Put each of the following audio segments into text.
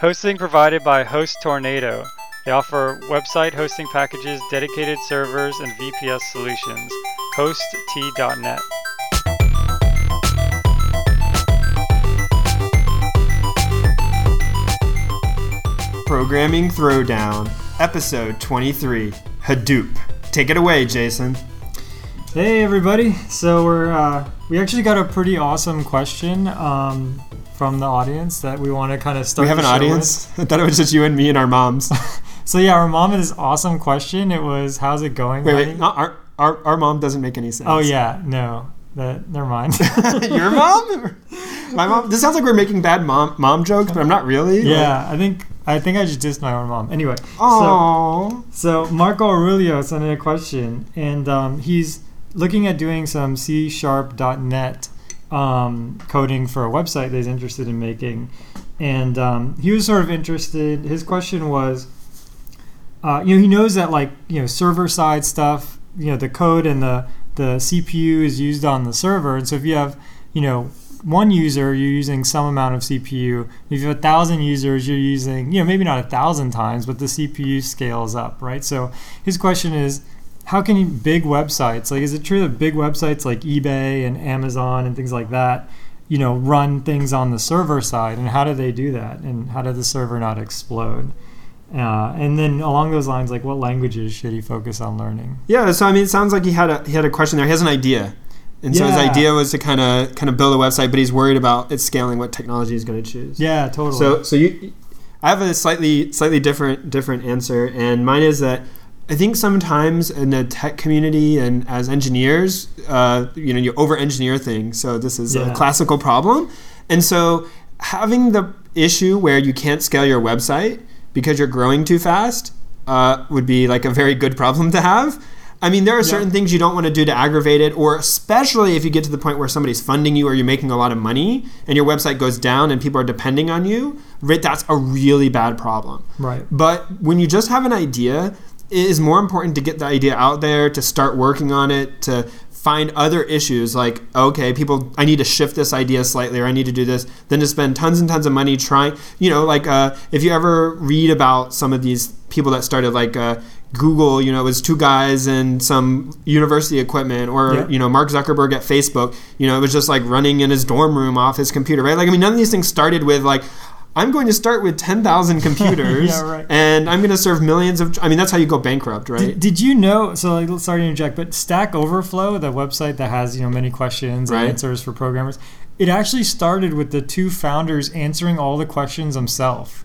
Hosting provided by Host Tornado. They offer website hosting packages, dedicated servers, and VPS solutions. HostT.net. Programming Throwdown, Episode 23 Hadoop. Take it away, Jason. Hey everybody! So we're uh, we actually got a pretty awesome question um, from the audience that we want to kind of start. We have an audience? I thought it was just you and me and our moms. So yeah, our mom had this awesome question. It was, "How's it going?" Wait, honey?" wait, our, our, our mom doesn't make any sense. Oh yeah, no, that never mind. Your mom? My mom? This sounds like we're making bad mom mom jokes, but I'm not really. yeah, I think I think I just dissed my own mom. Anyway, so Oh. so Marco Aurelio sent in a question, and um, he's looking at doing some C Sharp.net um, coding for a website that he's interested in making, and um, he was sort of interested. His question was, uh, you know, he knows that like you know server side stuff, you know, the code and the the CPU is used on the server, and so if you have you know one user, you're using some amount of CPU. If you have a thousand users, you're using, you know, maybe not a thousand times, but the CPU scales up, right? So his question is, how can you, big websites, like, is it true that big websites like eBay and Amazon and things like that, you know, run things on the server side? And how do they do that? And how did the server not explode? Uh, and then along those lines, like, what languages should he focus on learning? Yeah, so I mean, it sounds like he had a he had a question there. He has an idea, and so his idea was to kind of kind of build a website, but he's worried about it scaling. What technology he's going to choose? Yeah, totally. So so you, I have a slightly slightly different different answer, and mine is that I think sometimes in the tech community and as engineers, uh, you know, you over engineer things. So this is Yeah. a classical problem, and so having the issue where you can't scale your website because you're growing too fast uh, would be like a very good problem to have. I mean, there are Yeah. certain things you don't want to do to aggravate it, or especially if you get to the point where somebody's funding you or you're making a lot of money and your website goes down and people are depending on you, right, that's a really bad problem. right. But when you just have an idea, it is more important to get the idea out there, to start working on it, to find other issues like, okay, people, I need to shift this idea slightly or I need to do this, than to spend tons and tons of money trying, you know, like uh, if you ever read about some of these people that started like, uh, Google, you know, it was two guys and some university equipment, or Yeah. you know, Mark Zuckerberg at Facebook, you know, it was just like running in his dorm room off his computer, right? Like, I mean, none of these things started with like, I'm going to start with 10,000 computers Yeah, right. and I'm going to serve millions of. I mean, that's how you go bankrupt, right? Did, did you know? So, like, sorry to interject, but Stack Overflow, the website that has you know many questions and Right. answers for programmers, it actually started with the two founders answering all the questions themselves.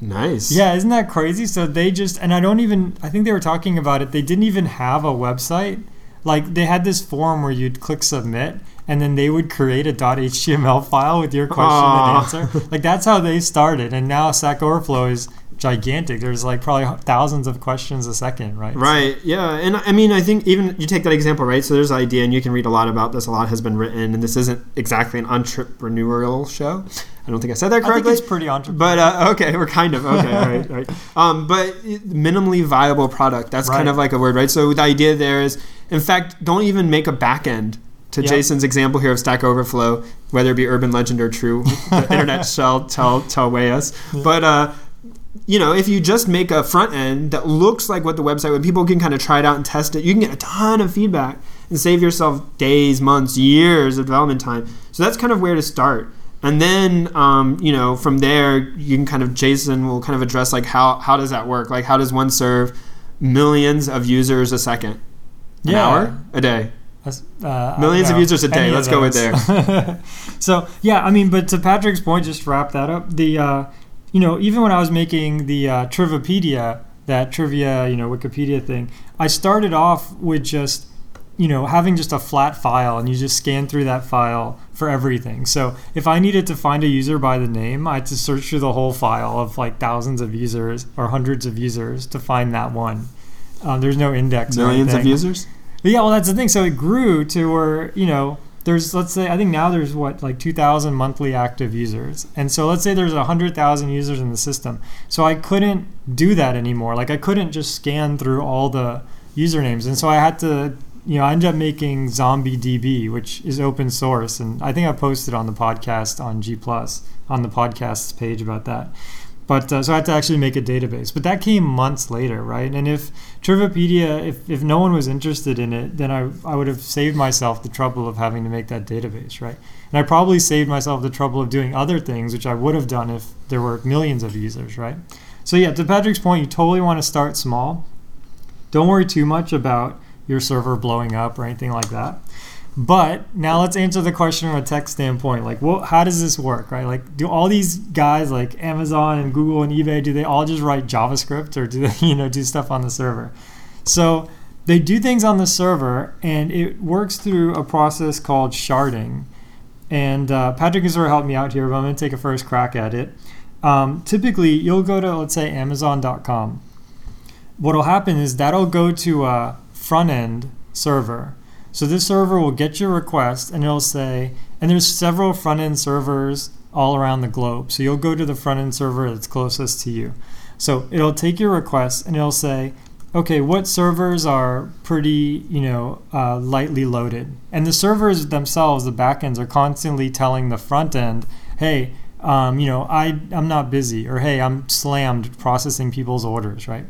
nice. Yeah, isn't that crazy? So they just and I don't even. I think they were talking about it. They didn't even have a website. Like they had this form where you'd click submit, and then they would create a .html file with your question Aw. and answer. Like that's how they started, and now Stack Overflow is gigantic. There's like probably thousands of questions a second, right? Right. Yeah. And I mean, I think even you take that example, right? So there's an idea, and you can read a lot about this. A lot has been written, and this isn't exactly an entrepreneurial show. I don't think I said that I think correctly. it's pretty entrepreneurial. But uh, okay, we're kind of okay, all right, all right. Um, but minimally viable product. That's kind of like a word, right? So the idea there is, in fact, don't even make a back end. To Yeah. Jason's example here of Stack Overflow, whether it be urban legend or true, the internet shall tell tell way us. But uh, you know, if you just make a front end that looks like what the website would, people can kind of try it out and test it. You can get a ton of feedback and save yourself days, months, years of development time. So that's kind of where to start. And then, um, you know, from there, you can kind of, Jason will kind of address like how, how does that work? Like, how does one serve millions of users a second? An Yeah. hour? A day? Uh, Millions of users a day. Let's go with there. so yeah, I mean, but to Patrick's point, just to wrap that up, the uh, you know even when I was making the uh, Trivipedia, that trivia, you know, Wikipedia thing, I started off with just you know having just a flat file, and you just scan through that file for everything. So if I needed to find a user by the name, I had to search through the whole file of like thousands of users or hundreds of users to find that one. Um, there's no index. Millions of users? But yeah, well, that's the thing. So it grew to where you know there's let's say I think now there's what like 2,000 monthly active users, and so let's say there's 100,000 users in the system. So I couldn't do that anymore. Like I couldn't just scan through all the usernames, and so I had to. You know, I ended up making Zombie DB, which is open source, and I think I posted on the podcast on G Plus on the podcast page about that. But uh, so I had to actually make a database. But that came months later, right? And if Trivipedia, if, if no one was interested in it, then I, I would have saved myself the trouble of having to make that database, right? And I probably saved myself the trouble of doing other things, which I would have done if there were millions of users, right? So yeah, to Patrick's point, you totally want to start small. Don't worry too much about your server blowing up or anything like that. But now let's answer the question from a tech standpoint. Like, what, how does this work, right? Like, do all these guys like Amazon and Google and eBay, do they all just write JavaScript or do they, you know, do stuff on the server? So they do things on the server, and it works through a process called sharding. And uh, Patrick has sort of helped me out here, but I'm going to take a first crack at it. Um, typically, you'll go to let's say Amazon.com. What'll happen is that'll go to a front end server so this server will get your request and it'll say, and there's several front end servers all around the globe. So you'll go to the front end server that's closest to you. So it'll take your request and it'll say, okay, what servers are pretty, you know, uh, lightly loaded? And the servers themselves, the backends, are constantly telling the front end, hey, um, you know, I, I'm not busy, or hey, I'm slammed processing people's orders, right?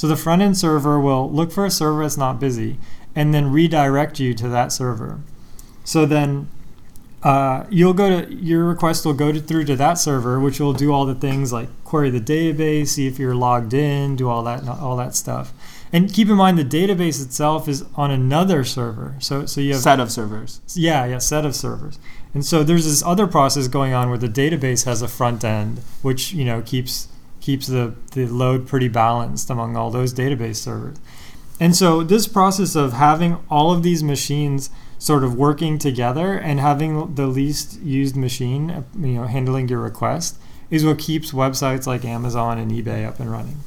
So the front end server will look for a server that's not busy and then redirect you to that server. So then uh, you'll go to your request will go to, through to that server, which will do all the things like query the database, see if you're logged in, do all that all that stuff. And keep in mind the database itself is on another server. So so you have set of servers. Yeah, yeah, set of servers. And so there's this other process going on where the database has a front end, which you know keeps keeps the, the load pretty balanced among all those database servers. And so this process of having all of these machines sort of working together and having the least used machine, you know, handling your request is what keeps websites like Amazon and eBay up and running.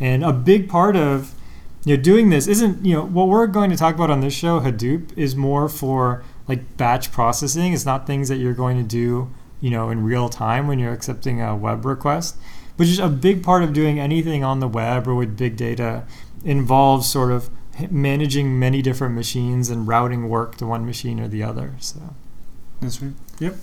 And a big part of you know doing this isn't you know what we're going to talk about on this show Hadoop is more for like batch processing. It's not things that you're going to do you know in real time when you're accepting a web request. But just a big part of doing anything on the web or with big data involves sort of managing many different machines and routing work to one machine or the other. So that's right. Yep.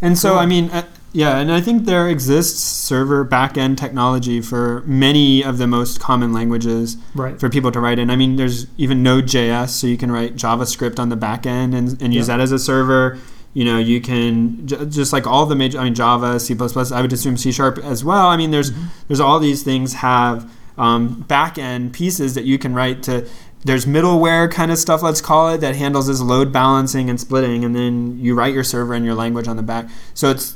And so, cool. I mean, uh, yeah, and I think there exists server backend technology for many of the most common languages right. for people to write in. I mean, there's even Node.js, so you can write JavaScript on the backend and, and use that as a server. You know, you can j- just like all the major. I mean, Java, C++. I would assume C Sharp as well. I mean, there's mm-hmm. there's all these things have um, back end pieces that you can write to there's middleware kind of stuff let's call it that handles this load balancing and splitting and then you write your server and your language on the back so it's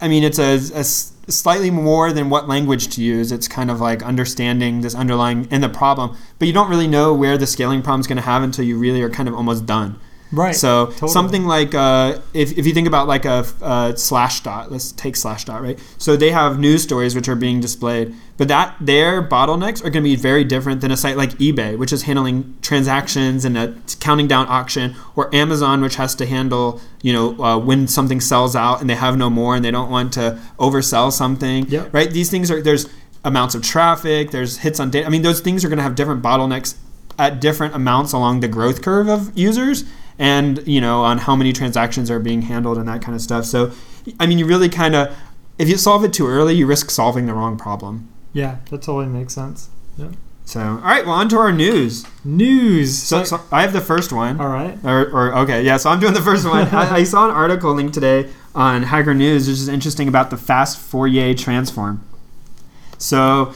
i mean it's a, a slightly more than what language to use it's kind of like understanding this underlying in the problem but you don't really know where the scaling problem is going to have until you really are kind of almost done Right. So totally. something like uh, if, if you think about like a, a Slashdot, let's take Slashdot, right? So they have news stories which are being displayed, but that their bottlenecks are going to be very different than a site like eBay, which is handling transactions and a counting down auction, or Amazon, which has to handle you know uh, when something sells out and they have no more and they don't want to oversell something, yep. right? These things are there's amounts of traffic, there's hits on data. I mean, those things are going to have different bottlenecks at different amounts along the growth curve of users and you know on how many transactions are being handled and that kind of stuff. So, I mean, you really kind of if you solve it too early, you risk solving the wrong problem. Yeah, that totally makes sense. Yeah. So, all right, well, on to our news. News. So, so I have the first one. All right. Or, or okay, yeah. So I'm doing the first one. I, I, saw an article linked today on Hacker News, which is interesting about the fast Fourier transform. So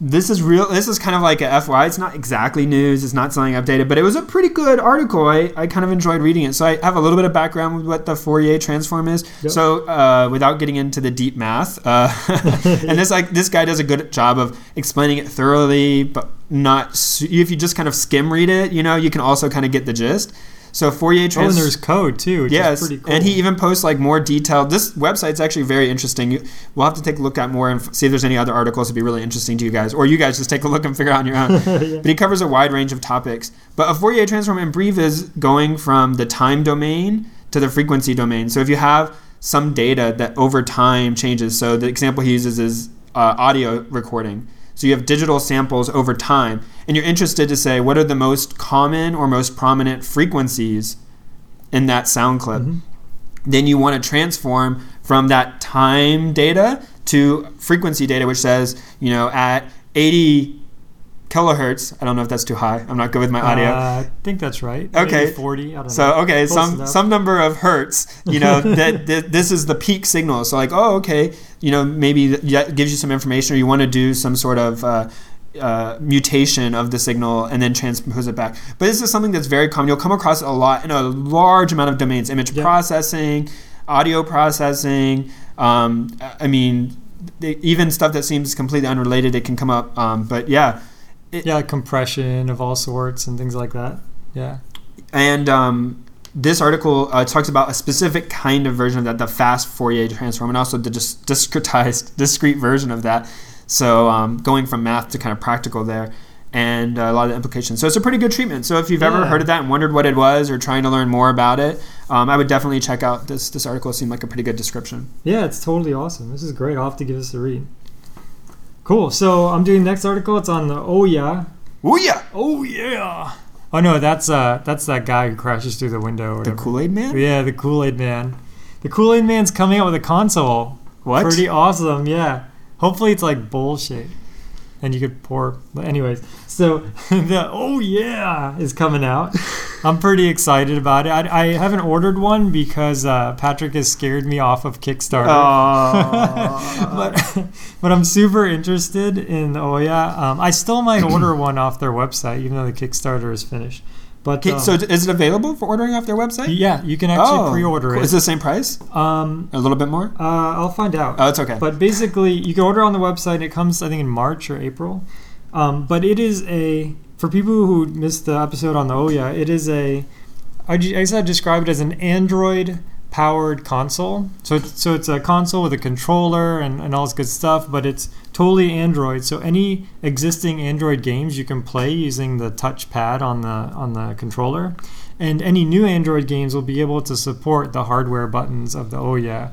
this is real this is kind of like a fy it's not exactly news it's not something updated but it was a pretty good article. I, I kind of enjoyed reading it. So i have a little bit of background with what the fourier transform is. Yep. so uh, without getting into the deep math uh, and this like this guy does a good job of explaining it thoroughly but not if you just kind of skim read it you know you can also kind of get the gist so Fourier trans. Oh, and there's code too. yes, cool. and he even posts like more detailed. This website's actually very interesting. We'll have to take a look at more and see if there's any other articles that'd be really interesting to you guys, or you guys just take a look and figure out on your own. yeah. But he covers a wide range of topics. But a Fourier transform in brief is going from the time domain to the frequency domain. So if you have some data that over time changes, so the example he uses is uh, audio recording. So you have digital samples over time, and you're interested to say what are the most common or most prominent frequencies in that sound clip. Mm-hmm. Then you want to transform from that time data to frequency data, which says, you know, at 80 kilohertz. I don't know if that's too high. I'm not good with my audio. Uh, I think that's right. Okay. Maybe 40. I don't So know. okay, Close some enough. some number of hertz, you know, that, that this is the peak signal. So like, oh, okay, you know, maybe that gives you some information, or you want to do some sort of uh, uh, mutation of the signal and then transpose it back. But this is something that's very common. You'll come across it a lot in a large amount of domains: image Yeah. processing, audio processing. Um, I mean, even stuff that seems completely unrelated, it can come up. Um, but yeah, yeah, compression of all sorts and things like that. Yeah. And um, this article uh, talks about a specific kind of version of that, the fast Fourier transform, and also the dis- discretized, discrete version of that. So um, going from math to kind of practical there, and uh, a lot of the implications. So it's a pretty good treatment. So if you've ever heard of that and wondered what it was, or trying to learn more about it, um, I would definitely check out this. This article seemed like a pretty good description. Yeah, it's totally awesome. This is great. I'll have to give this a read. Cool. So I'm doing next article. It's on the oh yeah. Ooh yeah, Oh yeah. Oh no, that's uh that's that guy who crashes through the window or the. Kool Aid Man. Yeah, the Kool-Aid man. The Kool-Aid man's coming out with a console. What? Pretty awesome, yeah. Hopefully it's like bullshit. And you could pour but anyways. So the oh yeah is coming out. I'm pretty excited about it. I, I haven't ordered one because uh, Patrick has scared me off of Kickstarter. But but I'm super interested in Ouya. Um, I still might order one off their website, even though the Kickstarter is finished. But Okay, um, so is it available for ordering off their website? yeah, you can actually Oh, pre-order cool. it. Is it the same price? um, A little bit more? uh, I'll find out. Oh, it's okay. But basically, you can order on the website. It comes, I think, in March or April. Um, but it is a for people who missed the episode on the Ouya. It is a I, guess I'd describe it as an Android powered console. So it's, so it's a console with a controller and, and all this good stuff, but it's totally Android. So any existing Android games you can play using the touchpad on the on the controller, and any new Android games will be able to support the hardware buttons of the Ouya,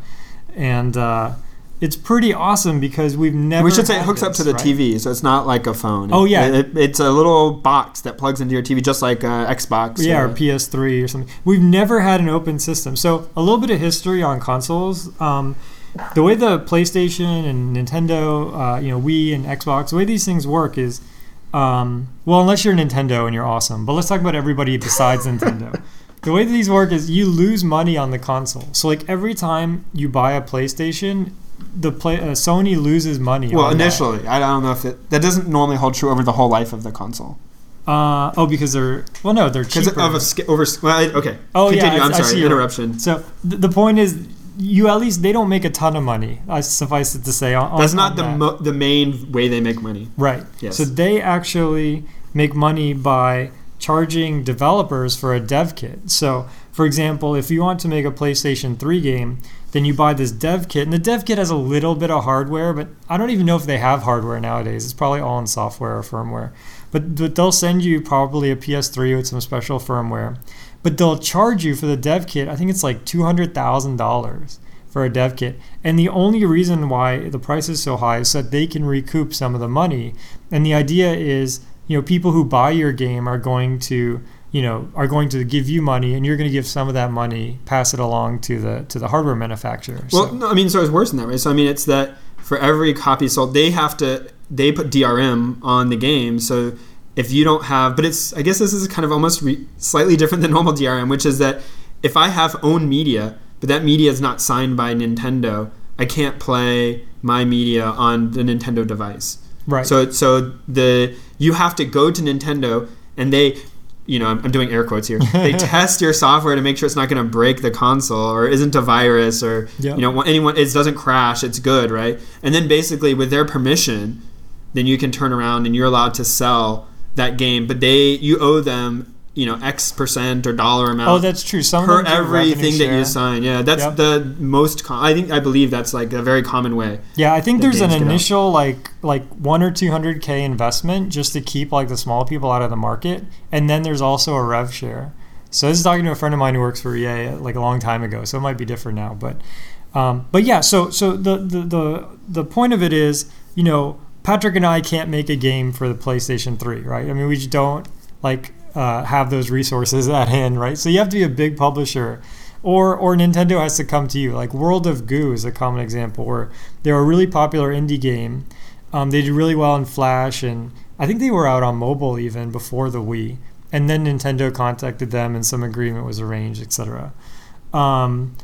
and uh, it's pretty awesome because we've never. we should say it hooks up to the right? TV, so it's not like a phone. Oh, yeah. It- it- it's a little box that plugs into your TV, just like uh, Xbox. Yeah, or uh, PS3 or something. We've never had an open system. So a little bit of history on consoles. Um, the way the PlayStation and Nintendo, uh, you know, Wii and Xbox, the way these things work is, um, well, unless you're Nintendo and you're awesome. But let's talk about everybody besides Nintendo. The way that these work is you lose money on the console. So like every time you buy a PlayStation, the play uh, Sony loses money. well, on that. initially, I don't know if it that doesn't normally hold true over the whole life of the console Uh, oh, because they're well, no, they're cheaper. of a sca- over. Well, okay. Oh, yeah, Continue. I- I'm I see sorry. Interruption. So th- the point is, you at least they don't make a ton of money. I suffice it to say. On, That's on- not on the that. mo- the main way they make money. right. Yes. So they actually make money by charging developers for a dev kit. So, for example, if you want to make a PlayStation 3 game, then you buy this dev kit, and the dev kit has a little bit of hardware, but I don't even know if they have hardware nowadays. It's probably all in software or firmware. But, but they'll send you probably a PS3 with some special firmware. But they'll charge you for the dev kit. I think it's like two hundred thousand dollars for a dev kit. And the only reason why the price is so high is so that they can recoup some of the money. And the idea is, you know, people who buy your game are going to, you know, are going to give you money, and you're going to give some of that money, pass it along to the to the hardware manufacturer. Well, so, no, I mean, so it's worse than that, right? So I mean, it's that for every copy sold, they have to they put DRM on the game. So if you don't have, but it's I guess this is kind of almost re- slightly different than normal DRM, which is that if I have own media, but that media is not signed by Nintendo, I can't play my media on the Nintendo device. right. So so the you have to go to Nintendo and they you know, I'm, I'm doing air quotes here. They test your software to make sure it's not going to break the console or isn't a virus or Yep. you know anyone it doesn't crash. It's good, right? And then basically with their permission, then you can turn around and you're allowed to sell that game. But they you owe them you know X percent or dollar amount oh, that's true. Some per of them do everything that you sign. Yeah, that's Yep. the most. Com- I think I believe that's like a very common way. Yeah, I think there's an get out. initial like like one or two hundred k investment just to keep like the small people out of the market, and then there's also a rev share. So this is talking to a friend of mine who works for EA like a long time ago, so it might be different now, but um, but yeah. So so the, the the the point of it is, you know, Patrick and I can't make a game for the PlayStation 3, right? I mean, we just don't like uh, have those resources at hand, right? So you have to be a big publisher. or or Nintendo has to come to you. Like World of Goo is a common example where they're a really popular indie game. Um, they did really well in Flash, and I think they were out on mobile even before the Wii. And then Nintendo contacted them, and some agreement was arranged, etc. Um,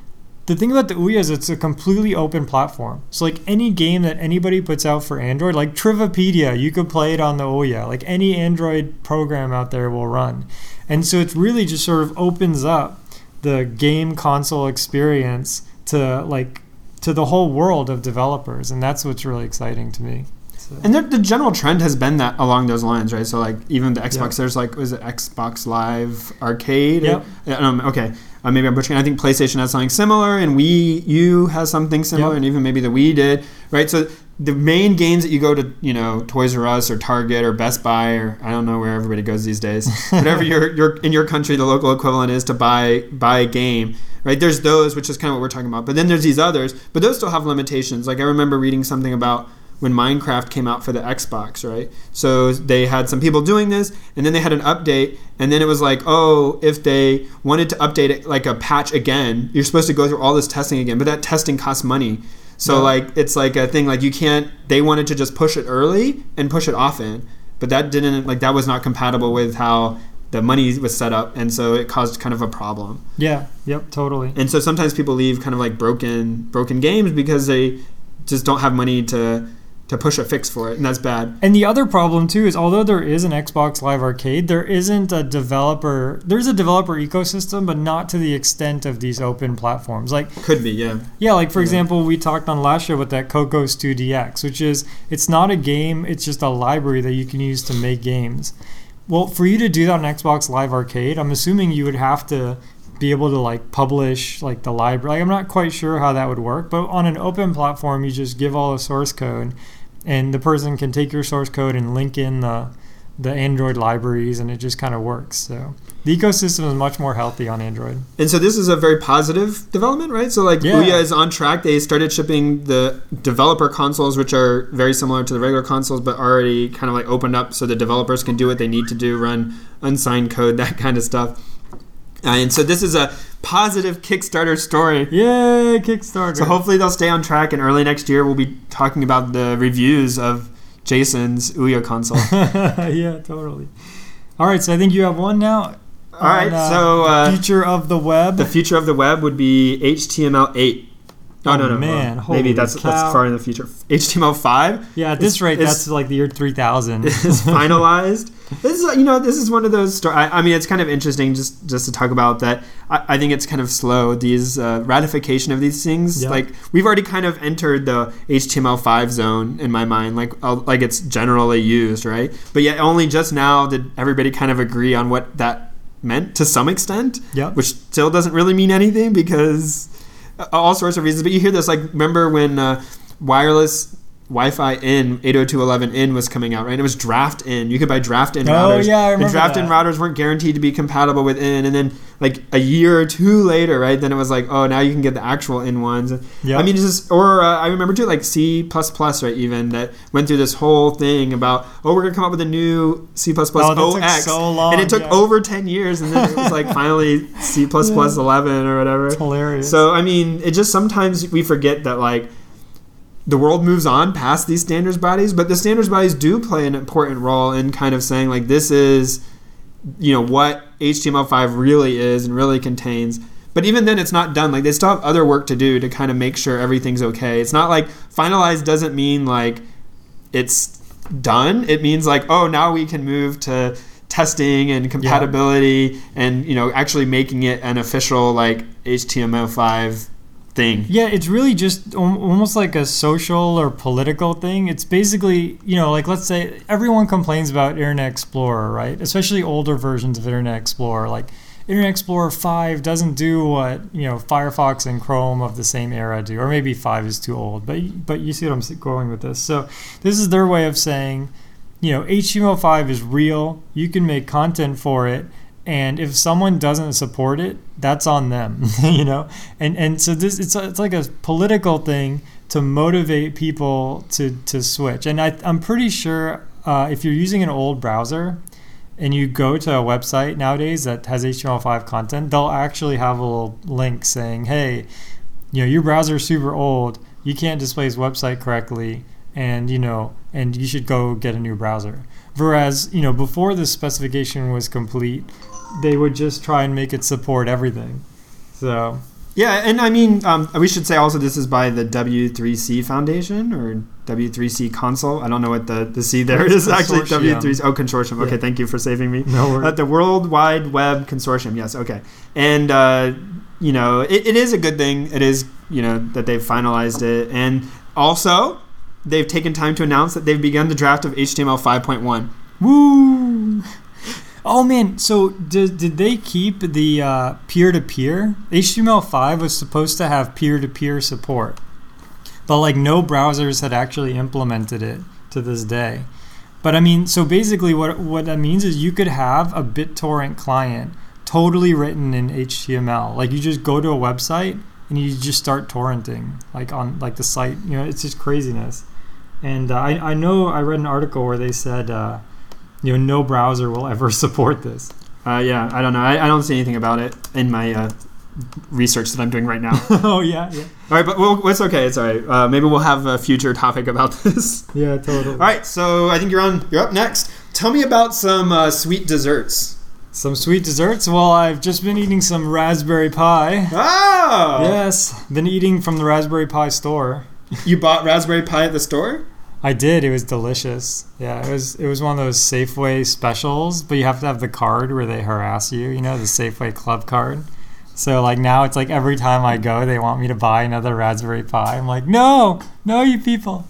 the thing about the Ouya is it's a completely open platform. So like any game that anybody puts out for Android, like Trivipedia, you could play it on the Ouya. Like any Android program out there will run. And so it really just sort of opens up the game console experience to like to the whole world of developers and that's what's really exciting to me. So, And the, the general trend has been that along those lines, right? So like even the Xbox, Yeah. there's like was it Xbox Live Arcade? Yep. Yeah, Um, okay, uh, maybe I'm butchering. I think PlayStation has something similar, and Wii U has something similar, Yep. and even maybe the Wii did, right? So the main games that you go to, you know, Toys R Us or Target or Best Buy or I don't know where everybody goes these days. Whatever your your in your country the local equivalent is to buy buy a game, right? There's those, which is kind of what we're talking about. But then there's these others, but those still have limitations. Like I remember reading something about when Minecraft came out for the Xbox, right? So they had some people doing this, and then they had an update, and then it was like, oh, if they wanted to update it like a patch again, you're supposed to go through all this testing again, but that testing costs money. So Yeah. like it's like a thing like you can't. They wanted to just push it early and push it often, but that didn't like that was not compatible with how the money was set up, and so it caused kind of a problem. yeah, yep, totally. And so sometimes people leave kind of like broken broken games because they just don't have money to to push a fix for it, and that's bad. And the other problem too is although there is an Xbox Live Arcade, there isn't a developer there's a developer ecosystem, but not to the extent of these open platforms. Like Could be, yeah. yeah, like for Yeah. example, we talked on last year with that Cocos2d-x, which is it's not a game, it's just a library that you can use to make games. Well, for you to do that on Xbox Live Arcade, I'm assuming you would have to be able to like publish like the library. Like, I'm not quite sure how that would work, but on an open platform, you just give all the source code, and the person can take your source code and link in the the Android libraries, and it just kind of works. So the ecosystem is much more healthy on Android. And so this is a very positive development, right? So like Yeah. Ouya is on track. They started shipping the developer consoles, which are very similar to the regular consoles, but already kind of like opened up so the developers can do what they need to do, run unsigned code, that kind of stuff. Uh, and so this is a positive Kickstarter story. Yay, Kickstarter! So hopefully they'll stay on track, and early next year we'll be talking about the reviews of Jason's Ouya console. yeah, totally. All right, so I think you have one now. All right, on, uh, so uh, future of the web. the future of the web would be HTML8. Oh, no, Oh, no, man, well, maybe that's cow. that's far in the future. HTML5 yeah, at this it's- rate, it's- that's like the year three thousand. is finalized. This is you know this is one of those. Sto- I, I mean, it's kind of interesting just just to talk about that. I, I think it's kind of slow. These uh, ratification of these things, Yeah. like we've already kind of entered the HTML5 zone in my mind. Like uh, like it's generally used, right? But yet only just now did everybody kind of agree on what that meant to some extent. Yep. Which still doesn't really mean anything because all sorts of reasons. But you hear this like remember when uh, wireless Wi-Fi in 802.11n was coming out, right? It was draft N. You could buy draft N Oh, routers. yeah, I remember and draft N routers weren't guaranteed to be compatible with in, and then like a year or two later, right? Then it was like, oh, now you can get the actual in ones. Yep. I mean, it's just or uh, I remember too, like C++, plus right? Even that went through this whole thing about, oh, we're gonna come up with a new C++ Oh, that took 0x, so long, and it took yeah. over 10 years, and then it was like finally C++ 11 or whatever. It's hilarious. So I mean, it just sometimes we forget that like the world moves on past these standards bodies, but the standards bodies do play an important role in kind of saying like this is you know what HTML5 really is and really contains. But even then, it's not done. Like they still have other work to do to kind of make sure everything's okay. It's not like finalized doesn't mean like it's done. It means like oh now we can move to testing and compatibility and you know actually making it an official like HTML5 thing. Yeah, it's really just almost like a social or political thing. It's basically, you know, like let's say everyone complains about Internet Explorer, right? Especially older versions of Internet Explorer. Like Internet Explorer 5 doesn't do what, you know, Firefox and Chrome of the same era do. Or maybe 5 is too old. But but you see what I'm going with this. So this is their way of saying, you know, HTML5 is real. You can make content for it. And if someone doesn't support it, that's on them, you know. And and so this it's it's like a political thing to motivate people to to switch. And I I'm pretty sure uh, if you're using an old browser, and you go to a website nowadays that has HTML5 content, they'll actually have a little link saying, "Hey, you know, your browser's super old. You can't display this website correctly, and you know, and you should go get a new browser." Whereas, you know, before this specification was complete, they would just try and make it support everything. So Yeah, and I mean, um, we should say also this is by the W3C Foundation or W3C Console. I don't know what the, the C there is actually. Consortium. W3C. Oh, consortium. Okay, Yeah. thank you for saving me. no Uh, the World Wide Web Consortium. Yes. Okay. And uh, you know, it, it is a good thing. It is you know that they've finalized it, and also they've taken time to announce that they've begun the draft of HTML 5.1. Woo! Oh man, so did, did they keep the uh, peer-to-peer? HTML5 was supposed to have peer-to-peer support, but like no browsers had actually implemented it to this day. But I mean, so basically, what what that means is you could have a BitTorrent client totally written in HTML. Like you just go to a website and you just start torrenting, like on like the site. You know, it's just craziness. And uh, I I know I read an article where they said. Uh, you know, no browser will ever support this. Uh, yeah, I don't know. I, I don't see anything about it in my uh, research that I'm doing right now. oh yeah, yeah, all right, but we'll, it's okay. It's all right. Uh, maybe we'll have a future topic about this. yeah, totally. All right, so I think you're on. You're up next. Tell me about some uh, sweet desserts. Some sweet desserts. Well, I've just been eating some raspberry pie. Oh, Yes, been eating from the Raspberry Pi store. You bought raspberry pie at the store? I did. It was delicious. Yeah, it was. It was one of those Safeway specials, but you have to have the card where they harass you. You know, the Safeway Club card. So like now, it's like every time I go, they want me to buy another Raspberry Pi. I'm like, no, no, you people.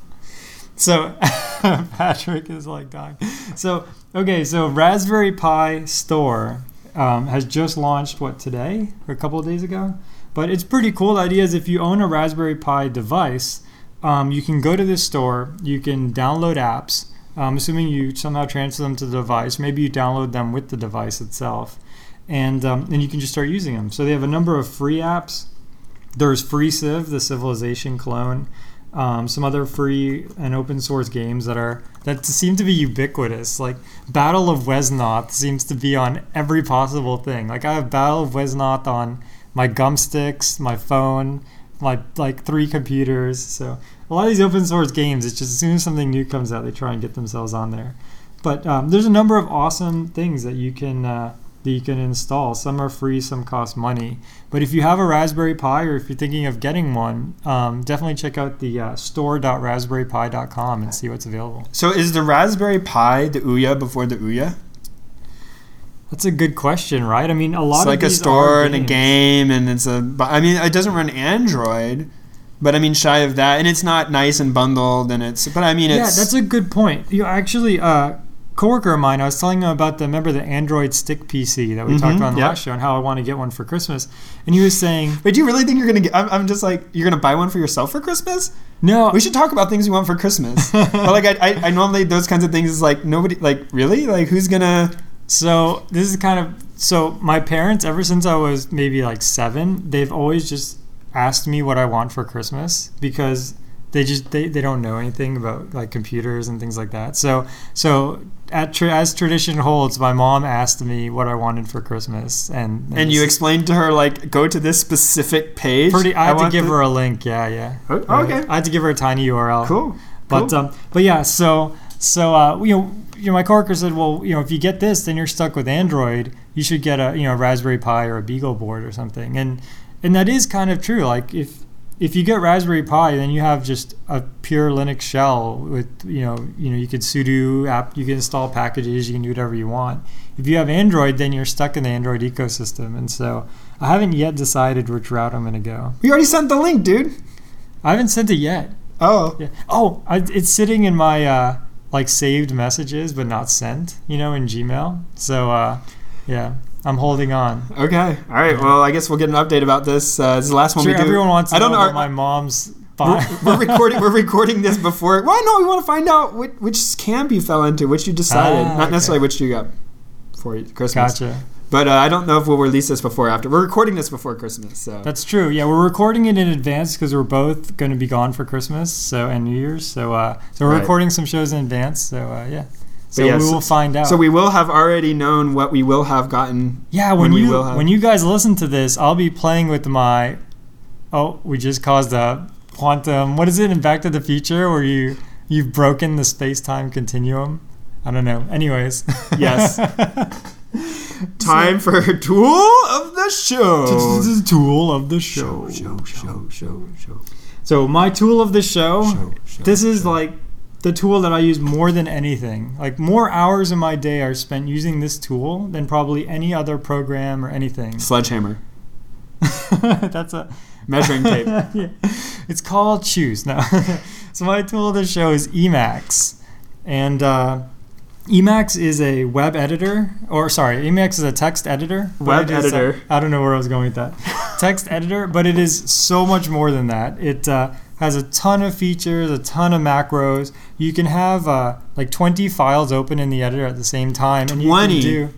So Patrick is like dying. So okay, so Raspberry Pi store um, has just launched what today or a couple of days ago, but it's pretty cool. The idea is if you own a Raspberry Pi device, um, you can go to this store, you can download apps. Um, assuming you somehow transfer them to the device, maybe you download them with the device itself, and um, and you can just start using them. So they have a number of free apps. There's FreeCiv, the Civilization clone, um, some other free and open source games that are that seem to be ubiquitous. Like Battle of Wesnoth seems to be on every possible thing. Like I have Battle of Wesnoth on my Gumstix, my phone, my like three computers. So a lot of these open source games, it's just as soon as something new comes out, they try and get themselves on there. But um, there's a number of awesome things that you can uh, that you can install. Some are free, some cost money. But if you have a Raspberry Pi or if you're thinking of getting one, um, definitely check out the uh, store.raspberrypi.com and see what's available. So is the Raspberry Pi the Ouya before the Ouya? That's a good question, right? I mean, a lot It's of like a store and a game, and it's a. I mean, it doesn't run Android, but I mean, shy of that, and it's not nice and bundled, and it's. But I mean, Yeah, that's a good point. You actually, uh, coworker of mine, I was telling him about the remember the Android stick PC that we Mhm, talked about in the yeah. last show and how I want to get one for Christmas, and he was saying, Wait, do you really think you're gonna get? I'm, I'm just like, you're gonna buy one for yourself for Christmas? "No, We should talk about things you want for Christmas. but like, I, I, I normally those kinds of things is like nobody, like really, like who's gonna? So this is kind of so my parents ever since I was maybe like 7, they've always just asked me what I want for Christmas because they just they, they don't know anything about like computers and things like that. So so at tra- as tradition holds, my mom asked me what I wanted for Christmas and And you explained to her like, go to this specific page. pretty I had to give the- her a link. Yeah, yeah. Oh, Right. okay. I had to give her a tiny URL. Cool. But cool. um, but yeah, so so uh, you know, you know, my coworker said, well, you know, if you get this, then you're stuck with Android. You should get a you know Raspberry Pi or a BeagleBoard or something, and and that is kind of true. Like if if you get Raspberry Pi, then you have just a pure Linux shell with you know you know you could sudo apt, you can install packages, you can do whatever you want. If you have Android, then you're stuck in the Android ecosystem, and so I haven't yet decided which route I'm going to go. we already sent the link, dude. I haven't sent it yet. Oh, Yeah. Oh, I, it's sitting in my uh, like saved messages, but not sent. You know, in Gmail. So uh, yeah, I'm holding on. okay. All right. Well, I guess we'll get an update about this. Uh, this is the last one Sure, we do. everyone wants to I don't know know. about my mom's. we're, we're recording. We're recording this before. Well, no, we want to find out which, which camp you fell into, which you decided, Ah, not okay. necessarily which you got for Christmas. gotcha. But uh, I don't know if we'll release this before or after. We're recording this before Christmas, so That's true. Yeah, we're recording it in advance because we're both going to be gone for Christmas, so and New Year's. So uh, so we're Right. recording some shows in advance. So uh, yeah. So yes, we will find out. So we will have already known what we will have gotten. yeah, when, when you when you guys listen to this, I'll be playing with my. Oh, we just caused a quantum. What is it in Back to the Future where you you've broken the space time continuum? I don't know. Anyways. Yes. Time for tool of the show. This is tool of the show. show, show, show, show, So my tool of the show. show, show. This is like the tool that I use more than anything. Like more hours in my day are spent using this tool than probably any other program or anything. sledgehammer, That's a measuring tape. yeah. It's called Choose now. so my tool of the show is Emacs, and uh, Emacs is a web editor, or sorry, Emacs is a text editor. Web it is, editor. I don't know where I was going with that. text editor, but it is so much more than that. It uh, has a ton of features, a ton of macros. You can have uh, like 20 files open in the editor at the same time, and you can do.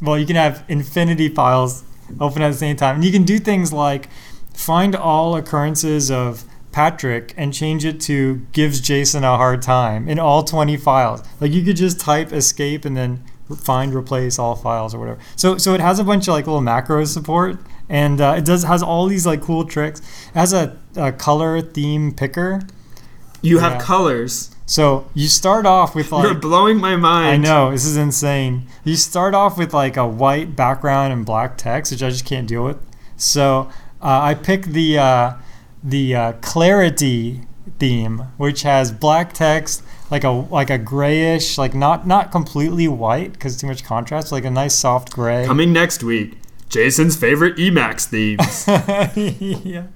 Well, you can have infinity files open at the same time, and you can do things like find all occurrences of Patrick and change it to gives Jason a hard time in all 20 files. Like you could just type escape and then find replace all files or whatever. So so it has a bunch of like little macro support and uh, it does has all these like cool tricks. It has a, a color theme picker. You have Yeah. colors. So you start off with like You're blowing my mind. I know this is insane. You start off with like a white background and black text, which I just can't deal with. So uh, I pick the uh, the uh, clarity theme, which has black text, like a like a grayish, like not not completely white because too much contrast, like a nice soft gray. Coming next week, Jason's favorite Emacs themes. yeah.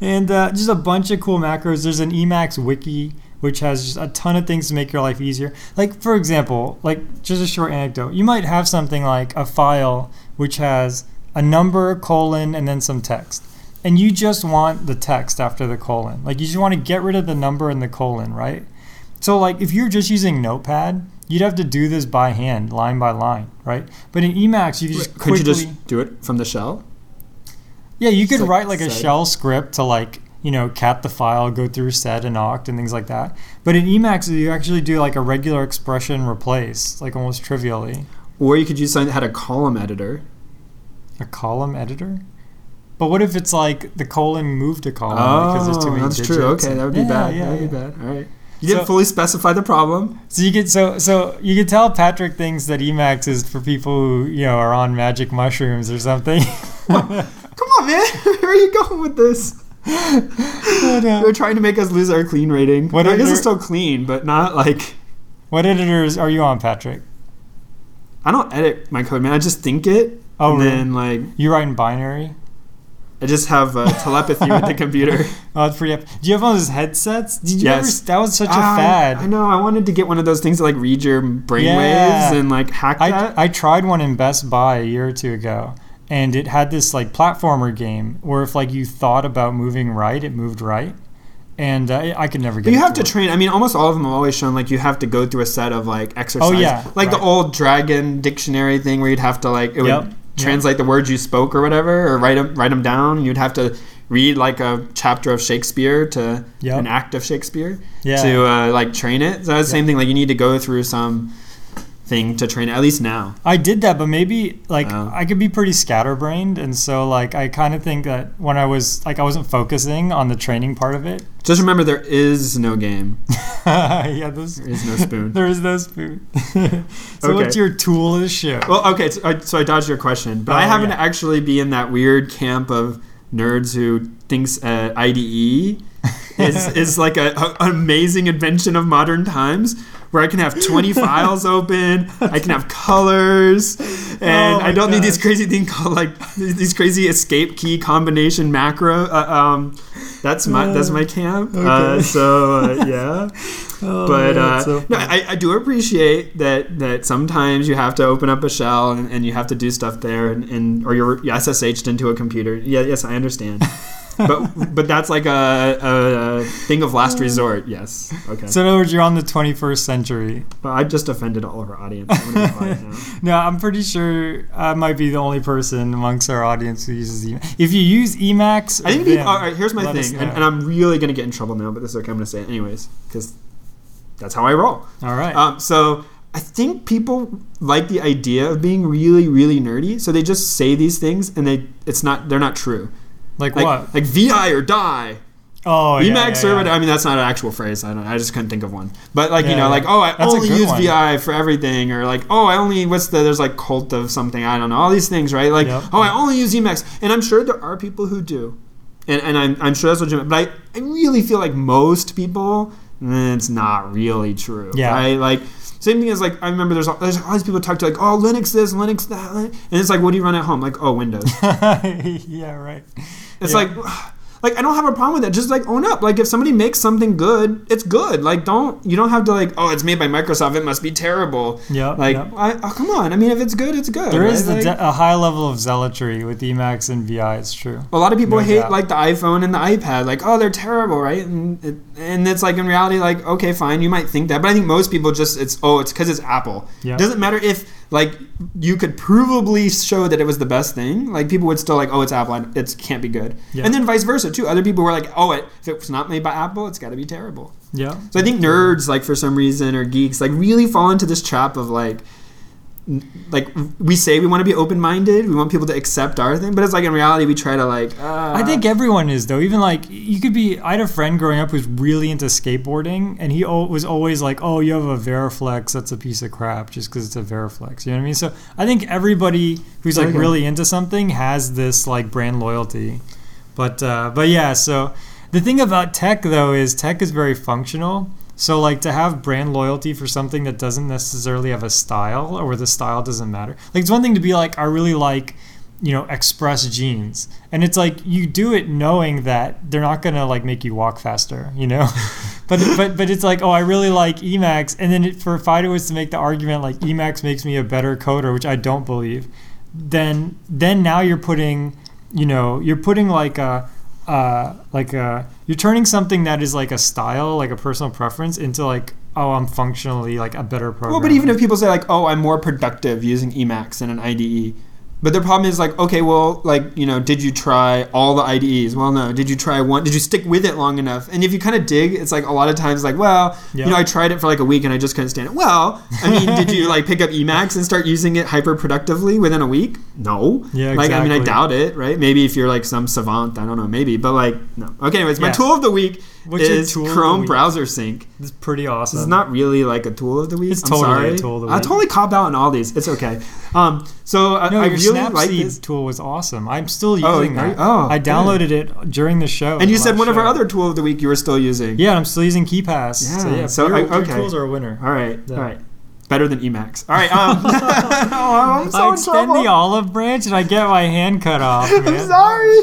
And uh, just a bunch of cool macros. There's an Emacs wiki which has just a ton of things to make your life easier. Like for example, like just a short anecdote. You might have something like a file which has a number, colon, and then some text. And you just want the text after the colon. Like you just want to get rid of the number and the colon, right? So like if you're just using Notepad, you'd have to do this by hand, line by line, right? But in Emacs, you just Could you just do it from the shell? yeah, you could Set- write like a set. shell script to like you know cat the file, go through sed and awk and things like that. But in Emacs, you actually do like a regular expression replace, like almost trivially. Or you could use something that had a column editor. A column editor. But what if it's like the colon moved to column because there's too many Oh, that's digits? true. Okay, that would be Yeah, bad. yeah, that would be bad. All right. You didn't fully specify the problem. So you could so so you could tell Patrick thinks that Emacs is for people who you know are on magic mushrooms or something. Come on, man. Where are you going with this? But, uh, They're trying to make us lose our clean rating. What I guess it's still clean, but not like what editors are you on, Patrick? I don't edit my code, man. I just think it, Oh, and really? then like You write in binary? I just have uh, telepathy with the computer. Oh, that's pretty. ep- Do you have one of those headsets? Did you Yes. ever? That was such a Ah, fad. I know. I wanted to get one of those things that like read your brainwaves Yeah. and like hack that. I, I tried one in Best Buy a year or two ago, and it had this like platformer game where if like you thought about moving right, it moved right, and uh, I could never get. But you have to train. I mean, almost all of them have always shown like you have to go through a set of like exercises. Oh, yeah, like the old Dragon dictionary thing where you'd have to like it Yep, would translate the words you spoke or whatever, or write them write them down. You'd have to read like a chapter of Shakespeare to Yep. an act of Shakespeare Yeah. to uh, like train it. So it's the same thing. Like you need to go through some thing to train. At least now. I did that, but maybe like Oh. I could be pretty scatterbrained, and so like I kind of think that when I was like I wasn't focusing on the training part of it. Just remember, there is no game. yeah, those, There is no spoon. there is no spoon. so Okay. what's your tool of the show? Well, okay, so I, so I dodged your question, but I Oh, happen yeah. to actually be in that weird camp of nerds who thinks uh, IDE is is like a, a- an amazing invention of modern times, where I can have 20 files open, I can have colors, and Oh I don't need this crazy thing called like these crazy escape key combination macro. Uh, um, that's my that's my camp. Uh, so uh, yeah. Oh, But man, uh, so no. I, I do appreciate that that sometimes you have to open up a shell and, and you have to do stuff there, and, and or you're SSH'd into a computer. Yeah, yes, I understand. but but that's like a, a, thing of last resort. Yes. Okay. So in other words, you're on the 21st century. But I just offended all of our audience. I'm gonna be quiet now. No, I'm pretty sure I might be the only person amongst our audience who uses Emacs. If you use Emacs, I think the, then all right. Here's my thing, and, and I'm really gonna get in trouble now, but this is okay. I'm gonna say it anyways because that's how I roll. all right. Um, so I think people like the idea of being really, really nerdy, so they just say these things and they it's not they're not true. Like, Like what? like VI or die. Oh, yeah, Emacs yeah, server. yeah. I mean, that's not an actual phrase. I don't. I just couldn't think of one. But like you know, yeah. like oh, I That's only use one. VI for everything, or like oh, I only what's the there's like cult of something. I don't know. All these things, right? Like Yep. oh, I only use Emacs, and I'm sure there are people who do, and and I'm I'm sure that's what legitimate. But I I really feel like most people, eh, it's not really true. Yeah. Right. Like. Same thing as like I remember there's all, there's all these people talk to like oh Linux this Linux that and it's like what do you run at home like oh Windows yeah, right. It's Yeah. like, like I don't have a problem with that. Just like own up. Like if somebody makes something good, it's good. Like don't you don't have to like oh it's made by Microsoft, it must be terrible. Yep, Like yep. I, oh, come on. I mean if it's good, it's good. There is right? the Like, de- a high level of zealotry with Emacs and VI. It's true. a lot of people no hate doubt. like the iPhone and the iPad. Like oh they're terrible, right? And it, and it's like in reality like okay fine you might think that, but I think most people just it's oh it's because it's Apple. Yeah. It doesn't matter if like you could provably show that it was the best thing. Like people would still like oh it's Apple, it can't be good. Yeah. And then vice versa too. Other people were like oh it, if it's not made by Apple, it's got to be terrible. Yeah. So I think nerds, like for some reason, or geeks, like really fall into this trap of like, like we say we want to be open minded, we want people to accept our thing, but it's like in reality we try to like. Uh, I think everyone is though. Even like you could be. I had a friend growing up who's really into skateboarding, and he was always like, "Oh, you have a Variflex. That's a piece of crap, just because it's a Variflex." You know what I mean? So I think everybody who's like Okay. really into something has this like brand loyalty. But uh, but yeah. So the thing about tech though is tech is very functional. So like to have brand loyalty for something that doesn't necessarily have a style or where the style doesn't matter. Like it's one thing to be like, I really like you know express jeans. And it's like you do it knowing that they're not gonna like make you walk faster you know? But but but it's like oh i really like emacs. And then it, for fido was to make the argument like emacs makes me a better coder which i don't believe. Then then now you're putting you know you're putting like a uh, like a you're turning something that is like a style like a personal preference into like oh i'm functionally like a better program Well, but even if people say like, "Oh, I'm more productive using Emacs than an IDE," but the problem is like, okay, well, like you know, did you try all the IDEs? Well, no. Did you try one? Did you stick with it long enough? And if you kind of dig, it's like a lot of times like, well, Yeah. you know, I tried it for like a week and I just couldn't stand it. Well, I mean, did you like pick up Emacs and start using it hyper productively within a week? No. Yeah, Like, I mean, I doubt it, right? Maybe if you're like some savant, I don't know, maybe, but like, no. Okay, anyways, my Yeah. tool of the week What's your is tool of the Chrome week? browser sync. it's pretty awesome This is not really like a tool of the week. It's I'm totally a tool of the week. I week. totally cop out on all these. It's okay. Um, so I, No, I your really like this. tool was awesome. I'm still Oh, using are you- that. oh, I good. downloaded it during the show. And you the said last one of our show. other tool of the week you were still using. Yeah, I'm still using KeePass. so Yeah, yeah, so your, I- your okay. tools are a winner. All right. Yeah. All right. Better than Emacs. All right. Um, oh, I'm so I extend the olive branch and I get my hand cut off. Man. I'm sorry.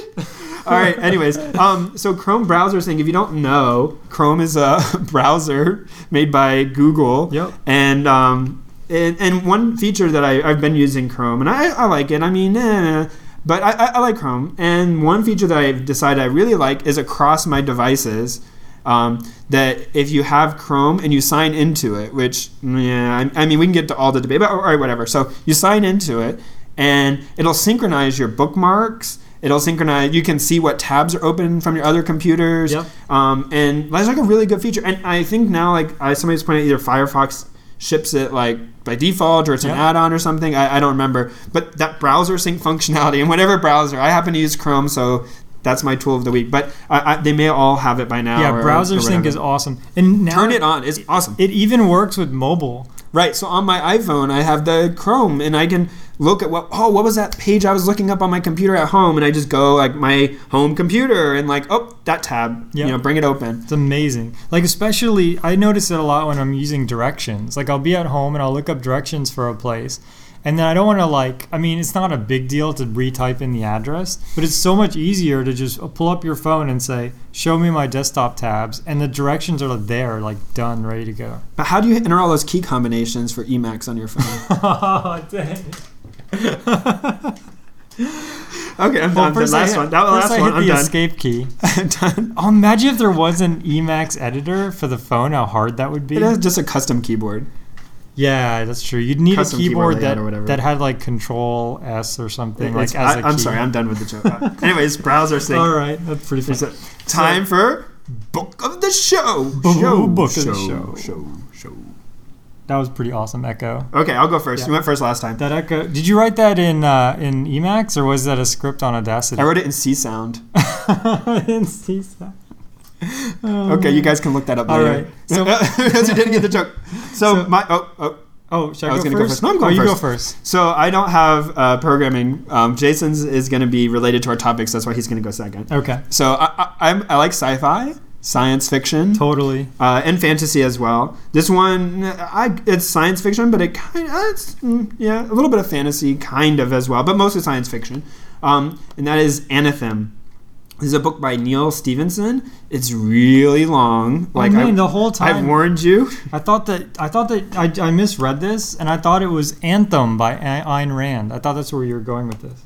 All right. Anyways, um, so Chrome browser thing. If you don't know, Chrome is a browser made by Google. Yep. And um, and, and one feature that I, I've been using Chrome, and I, I like it. I mean, eh, but I, I, I like Chrome. And one feature that I've decided I really like is across my devices. Um, that if you have Chrome and you sign into it, which yeah, I, I mean we can get to all the debate, but all right, whatever. So you sign into it, and it'll synchronize your bookmarks. It'll synchronize. You can see what tabs are open from your other computers. Yep. Um, and that's like a really good feature. And I think now, like I, somebody's pointed, out either Firefox ships it like by default or it's an Yep. add-on or something. I, I don't remember. But that browser sync functionality and whatever browser, I happen to use Chrome, so that's my tool of the week. But I, I, they may all have it by now. Yeah, or- browser or sync is awesome. And now Turn it on. It's awesome. It even works with mobile. Right. So on my iPhone, I have the Chrome, and I can look at what. Oh, what was that page I was looking up on my computer at home? And I just go like my home computer and like, oh, that tab. Yep. You know, bring it open. It's amazing. Like especially, I notice it a lot when I'm using directions. Like I'll be at home and I'll look up directions for a place, and then I don't want to like. I mean, it's not a big deal to retype in the address, but it's so much easier to just pull up your phone and say, "Show me my desktop tabs," and the directions are there, like done, ready to go. But how do you enter all those key combinations for Emacs on your phone? oh dang! okay, I'm done. The I last hit- one. That was the last I one. hit I'm the done. escape key. I'm done. Oh, imagine if there was an Emacs editor for the phone. How hard that would be. It is just a custom keyboard. Yeah, that's true. You'd need Custom a keyboard keyboard that, that had like Control S or something It's- like as I, a am key. sorry, I'm done with the joke. Uh, Anyways, browser sync. All right, that's pretty fun. time for book of the show. Show, book of show, the show. show, show. that was pretty awesome. Echo. Okay, I'll go first. Yeah. You went first last time. That Echo. Did you write that in uh, in Emacs or was that a script on Audacity? I wrote it in Csound. I didn't see Oh, Okay, you guys can look that up All later. right. So- because you didn't get the joke. So, So- my oh oh. Oh, should I, I was go, gonna go first? first. No, I'm oh, going you go first. first. So I don't have uh, programming. Um, Jason's is going to be related to our topics. That's why he's going to go second. Okay. So I, I, I'm, I like sci-fi, science fiction, Totally. uh, and fantasy as well. This one, I it's science fiction, but it kind of it's mm, yeah a little bit of fantasy kind of as well, but mostly science fiction. Um, and that is Anathem. This is a book by Neal Stephenson. It's really long. Like I mean, the whole time I've warned you. I thought that I thought that I, I misread this, and I thought it was Anthem by A- Ayn Rand. I thought that's where you were going with this.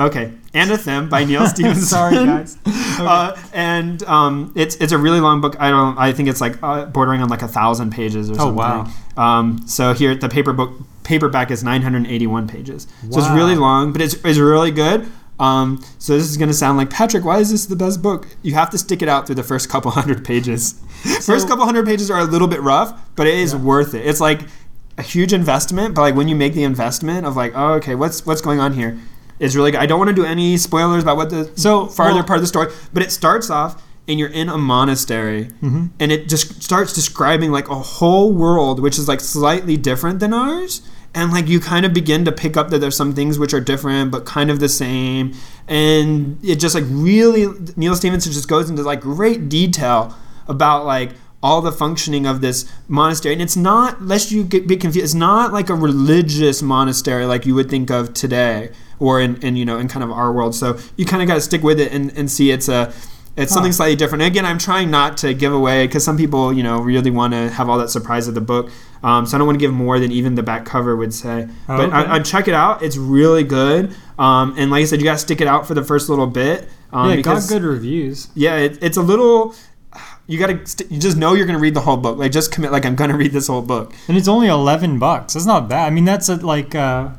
Okay, Anathem by Neal Stephenson. Sorry, guys. Uh, and um, it's it's a really long book. I don't. I think it's like uh, bordering on like a thousand pages or Oh, something. wow. Um, so here the paper book paperback is 981 pages. Wow. So it's really long, but it's it's really good. Um, so this is going to sound like Patrick. Why is this the best book? You have to stick it out through the first couple hundred pages. first couple hundred pages are a little bit rough, but it is Yeah. worth it. It's like a huge investment, but like when you make the investment of like, oh, okay, what's what's going on here? It's really good. I don't want to do any spoilers about what the So, farther well- part of the story, but it starts off and you're in a monastery Mm-hmm. and it just starts describing like a whole world which is like slightly different than ours and like you kind of begin to pick up that there's some things which are different but kind of the same. And it just like really neal stephenson just goes into like great detail about like all the functioning of this monastery. And it's not lest you get be confused it's not like a religious monastery like you would think of today or in, in you know in kind of our world. So you kind of got to stick with it and, and see it's a it's something slightly different. And again, I'm trying not to give away because some people, you know, really want to have all that surprise of the book. Um, so I don't want to give more than even the back cover would say. Oh, but I, okay. I check it out; it's really good. Um, and like I said, you got to stick it out for the first little bit. Um, yeah, it got good reviews. Yeah, it, it's a little. You got to. St- you just know you're going to read the whole book. Like just commit. Like I'm going to read this whole book. And it's only 11 bucks. That's not bad. I mean, that's a, like, uh,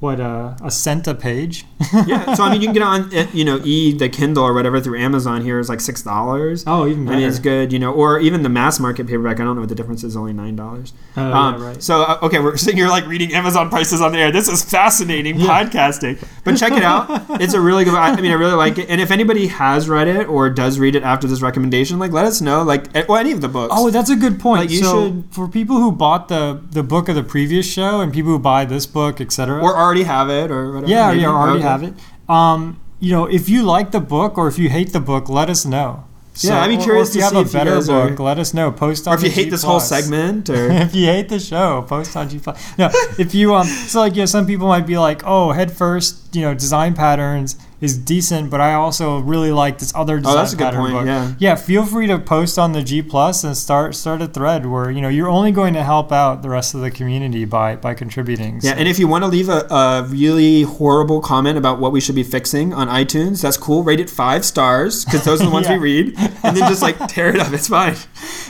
what, uh, a cent a page? Yeah. so I mean, you can get on, you know, e the Kindle or whatever through Amazon. Here is like six dollars. Oh, even better. I mean, it's good, you know, or even the mass market paperback. I don't know what the difference is. Only nine dollars. Oh, Um, yeah, right. So uh, okay, we're sitting here like reading Amazon prices on the air. This is fascinating Yeah. podcasting. But check it out. It's a really good. I mean, I really like it. And if anybody has read it or does read it after this recommendation, like let us know. Like, eh, well, any of the books. Oh, that's a good point. Like, you so should- for people who bought the the book of the previous show and people who buy this book, etc. or already have it or whatever. yeah, maybe. yeah, already Okay. have it. Um, you know, if you like the book or if you hate the book, let us know. Yeah, I'd be or- curious Or if to you have a better guys are- book, let us know. Post on Or if you hate G this whole segment, or if you hate the show, post on G Plus. No, if you um, so like yeah, some people might be like, oh, head first, you know, design patterns is decent, but I also really like this other design oh, that's a good point. book. Yeah. Yeah, feel free to post on the G Plus and start start a thread where you know you're only going to help out the rest of the community by by contributing. Yeah, and if you want to leave a, a really horrible comment about what we should be fixing on iTunes, that's cool. Rate it five stars because those are the ones Yeah. we read, and then just like tear it up. It's fine.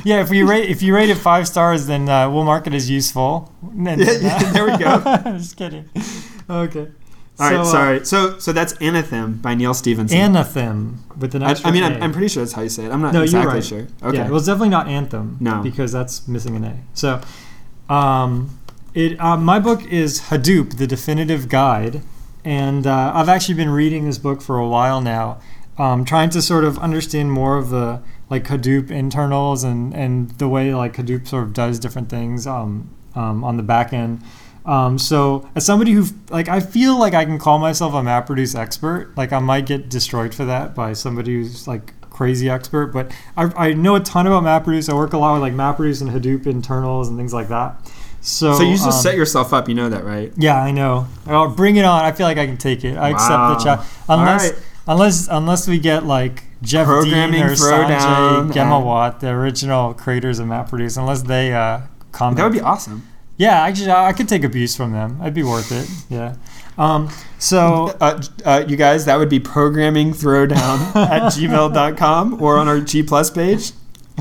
yeah, if we rate if you rate it five stars, then uh, we'll mark it as useful. Yeah, yeah, there we go. Just kidding. Okay. All right, So, uh, sorry. So, so that's Anathem by Neal Stephenson. Anathem with an I, extra I mean, A. I'm, I'm pretty sure that's how you say it. I'm not No, you're exactly right. sure. Okay. Yeah, well, it's definitely not Anthem. No. because that's missing an A. So, um, it uh, my book is Hadoop: The Definitive Guide, and uh, I've actually been reading this book for a while now, um, trying to sort of understand more of the like Hadoop internals and and the way like Hadoop sort of does different things um, um, on the back end. Um, so as somebody who like I feel like I can call myself a MapReduce expert. Like I might get destroyed for that by somebody who's like crazy expert, but I, I know a ton about MapReduce. I work a lot with like MapReduce and Hadoop internals and things like that. So, so you just um, set yourself up. You know that, right? yeah, I know. I'll bring it on. I feel like I can take it. I accept the challenge. All Unless right. unless unless we get like Jeff Programming Dean or Sanjay Ghemawat, the original creators of MapReduce, unless they uh, comment. That would be awesome. Yeah, actually, I I could take abuse from them. I'd be worth it. Yeah. Um, so Uh, uh, you guys, that would be programming throwdown at gmail.com or on our G plus page.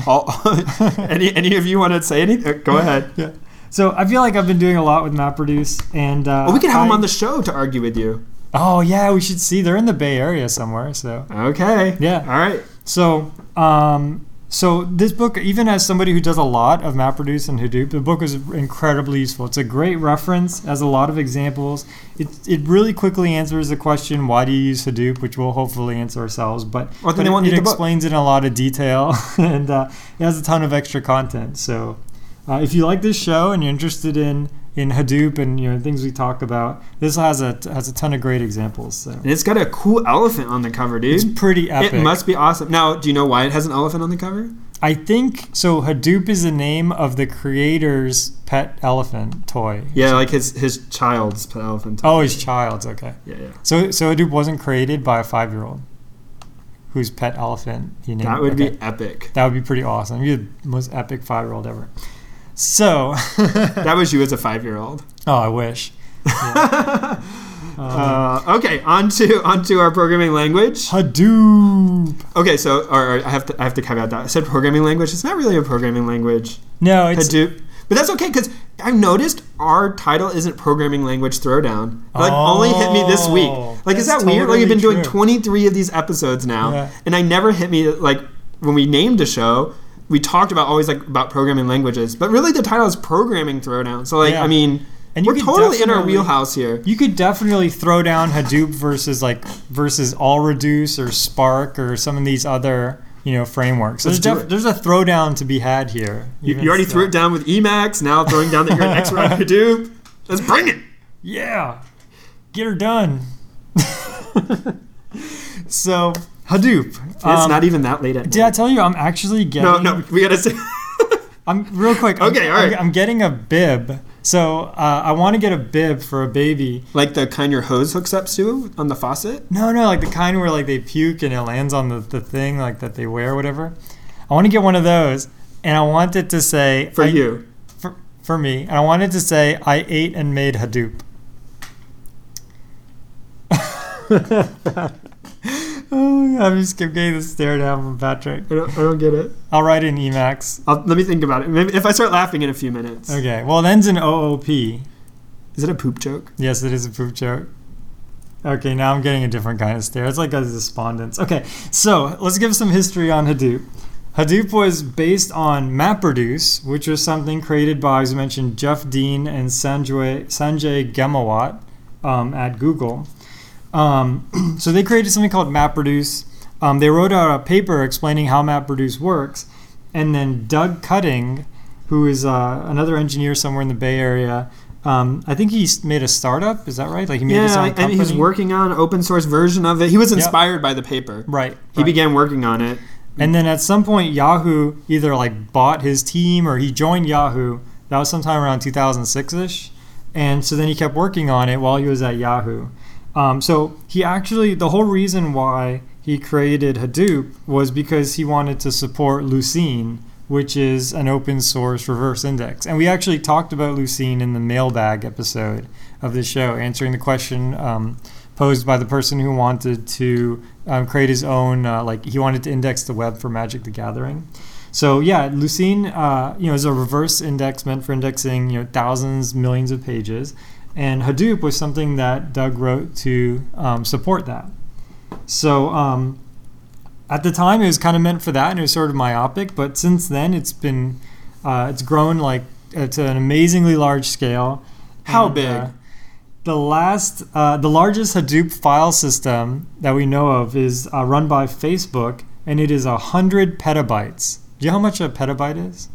All, any any of you want to say anything? Uh, Go ahead. yeah. So I feel like I've been doing a lot with MapReduce, and uh, Well, we could have them on the show to argue with you. Oh yeah, we should see. They're in the Bay Area somewhere. So Okay. Yeah. All right. so um, so this book, even as somebody who does a lot of MapReduce and Hadoop, the book was incredibly useful. It's a great reference, has a lot of examples. It, it really quickly answers the question, why do you use Hadoop, which we'll hopefully answer ourselves. But, but it, it book. explains it in a lot of detail, and uh, it has a ton of extra content. So uh, if you like this show and you're interested in in Hadoop and you know things we talk about, this has a has a ton of great examples. So And it's got a cool elephant on the cover, dude. it's pretty epic. It must be awesome. Now, do you know why it has an elephant on the cover? I think so. Hadoop is the name of the creator's pet elephant toy. Yeah, like his his child's pet elephant. Toy. Oh, his child's okay. Yeah, yeah. So so Hadoop wasn't created by a five year old whose pet elephant he named. That would okay. be epic. that would be pretty awesome. You're the most epic five year old ever. So That was you as a five year old. oh, I wish. Yeah. Um, Uh, okay, on to on to our programming language. Hadoop. Okay, so or, or I have to I have to caveat that. I said programming language. It's not really a programming language. No, it's Hadoop. But that's okay because I noticed our title isn't programming language throwdown. It, Like only hit me this week. Oh, Like is that weird? Like you've been totally doing 23 of these episodes now, Yeah. and I never hit me like when we named a show. We talked about always like about programming languages, but really the title is programming throwdown. So like Yeah. I mean, And you we're totally in our wheelhouse here. You could definitely throw down Hadoop versus like versus all reduce or Spark or some of these other you know frameworks. Let's There's, def- there's a throwdown to be had here. You, you already threw it down with Emacs. Now throwing down that you're an expert on Hadoop. Let's bring it. Yeah, get her done. so Hadoop. It's Um, not even that late at Did I tell you I'm actually getting? No, no, we gotta say. I'm real quick. I'm- Okay, all I'm. I'm getting a bib. So uh, I want to get a bib for a baby. like the kind your hose hooks up to on the faucet. No, no, like the kind where like they puke and it lands on the, the thing like that they wear, or whatever. I want to get one of those, and I want it to say For I- you. for, for me, and I want it to say I ate and made Hadoop. oh, I'm just keep getting the stare down from Patrick. I don't, I don't get it. I'll write in Emacs. I'll, let me think about it. Maybe if I start laughing in a few minutes. Okay, well, it ends in OOP. Is it a poop joke? Yes, it is a poop joke. Okay, now I'm getting a different kind of stare. It's like a despondence. Okay, so let's give some history on Hadoop. Hadoop was based on MapReduce, which was something created by, as I mentioned, Jeff Dean and Sanjay, Sanjay Ghemawat um, at Google. Um, so they created something called MapReduce. Um, they wrote out a paper explaining how MapReduce works, and then Doug Cutting, who is uh, another engineer somewhere in the Bay Area, um, I think he made a startup. Is that right? Like he made his own Yeah, and he's working on an open source version of it. He was Yep. inspired by the paper. Right. He right. began working on it. And then at some point, Yahoo either like bought his team or he joined Yahoo. That was sometime around 2006 ish. And so then he kept working on it while he was at Yahoo. Um, so he actually, the whole reason why he created Hadoop was because he wanted to support Lucene, which is an open source reverse index. And we actually talked about Lucene in the mailbag episode of the show, answering the question um, posed by the person who wanted to um, create his own, uh, like he wanted to index the web for Magic the Gathering. So yeah, Lucene, uh, you know, is a reverse index meant for indexing, you know, thousands, millions of pages, and Hadoop was something that Doug wrote to um, support that. So um, at the time, it was kind of meant for that, and it was sort of myopic. But since then, it's been, uh, it's grown like uh, to an amazingly large scale. How And, big? uh, the last, uh, the largest Hadoop file system that we know of is uh, run by Facebook, and it is a hundred petabytes. Do you know how much a petabyte is?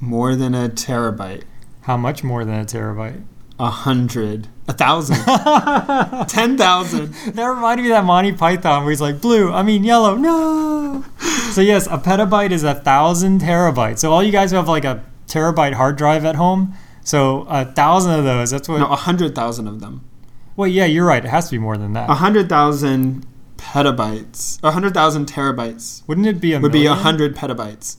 More than a terabyte. How much more than a terabyte? A hundred. A thousand. Ten thousand. That reminded me of that Monty Python where he's like, blue, I mean yellow, no. so yes, a petabyte is a thousand terabytes. So all you guys who have like a terabyte hard drive at home, so a thousand of those, that's what. No, a hundred thousand of them. well, yeah, you're right. It has to be more than that. A hundred thousand petabytes. A hundred thousand terabytes Wouldn't it be a would be a hundred petabytes.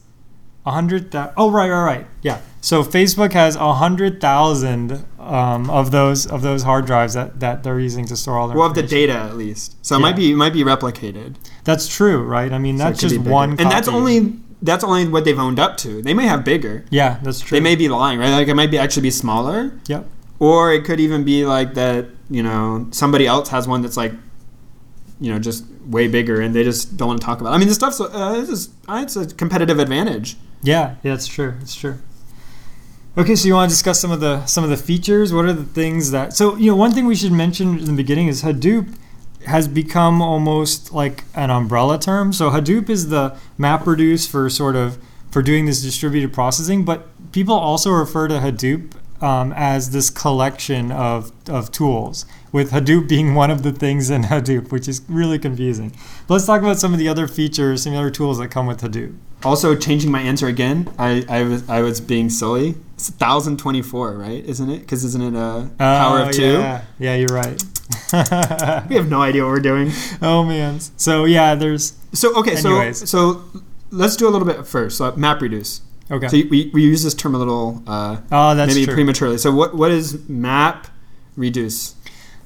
A hundred thousand. Oh, right, right, right. Yeah. So Facebook has a hundred thousand um, of those of those hard drives that, that they're using to store all their. Well, of the data at least. So it might be it might be replicated. That's true, right? I mean, that's just one. And that's only that's only what they've owned up to. They may have bigger. Yeah, that's true. They may be lying, right? Like it might be actually be smaller, Yep. or it could even be like that. You know, somebody else has one that's like you know just way bigger, and they just don't want to talk about. it. I mean, this stuff's uh, it's, just- uh, it's a competitive advantage. Yeah, yeah, it's true. It's true. Okay, so you want to discuss some of the some of the features? What are the things that? So you know, one thing we should mention in the beginning is Hadoop has become almost like an umbrella term. So Hadoop is the MapReduce for sort of for doing this distributed processing, but people also refer to Hadoop um, as this collection of, of tools, with Hadoop being one of the things in Hadoop, which is really confusing. But let's talk about some of the other features, some of the other tools that come with Hadoop. Also, changing my answer again, I, I was I was being silly. It's thousand twenty four, right? Isn't it? Because isn't it a power Oh, of two? Yeah, yeah you're right. We have no idea what we're doing. oh man. So yeah, there's So okay, Anyways. so so let's do a little bit first. So MapReduce. okay. So we, we use this term a little uh, oh, maybe true. prematurely. So what what is map reduce?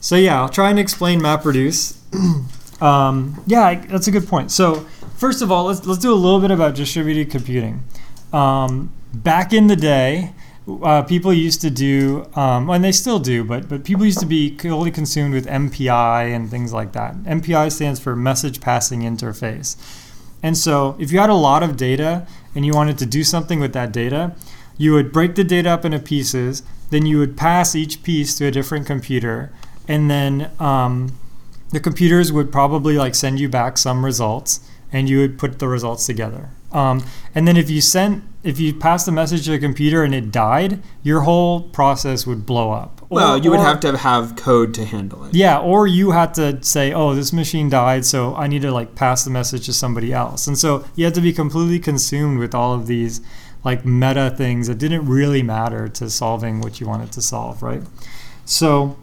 So yeah, I'll try and explain MapReduce. um, yeah, that's a good point. So first of all, let's let's do a little bit about distributed computing. Um, back in the day, uh, people used to do, um, and they still do, but but people used to be totally consumed with MPI and things like that. MPI stands for Message Passing Interface. And so, if you had a lot of data and you wanted to do something with that data, you would break the data up into pieces. Then you would pass each piece to a different computer, and then um, the computers would probably like send you back some results, and you would put the results together. Um, and then if you sent, if you passed the message to the computer and it died, your whole process would blow up. Well, you would or- have to have code to handle it. yeah, or you had to say, "Oh, this machine died, so I need to like pass the message to somebody else." And so you had to be completely consumed with all of these like meta things that didn't really matter to solving what you wanted to solve, right? So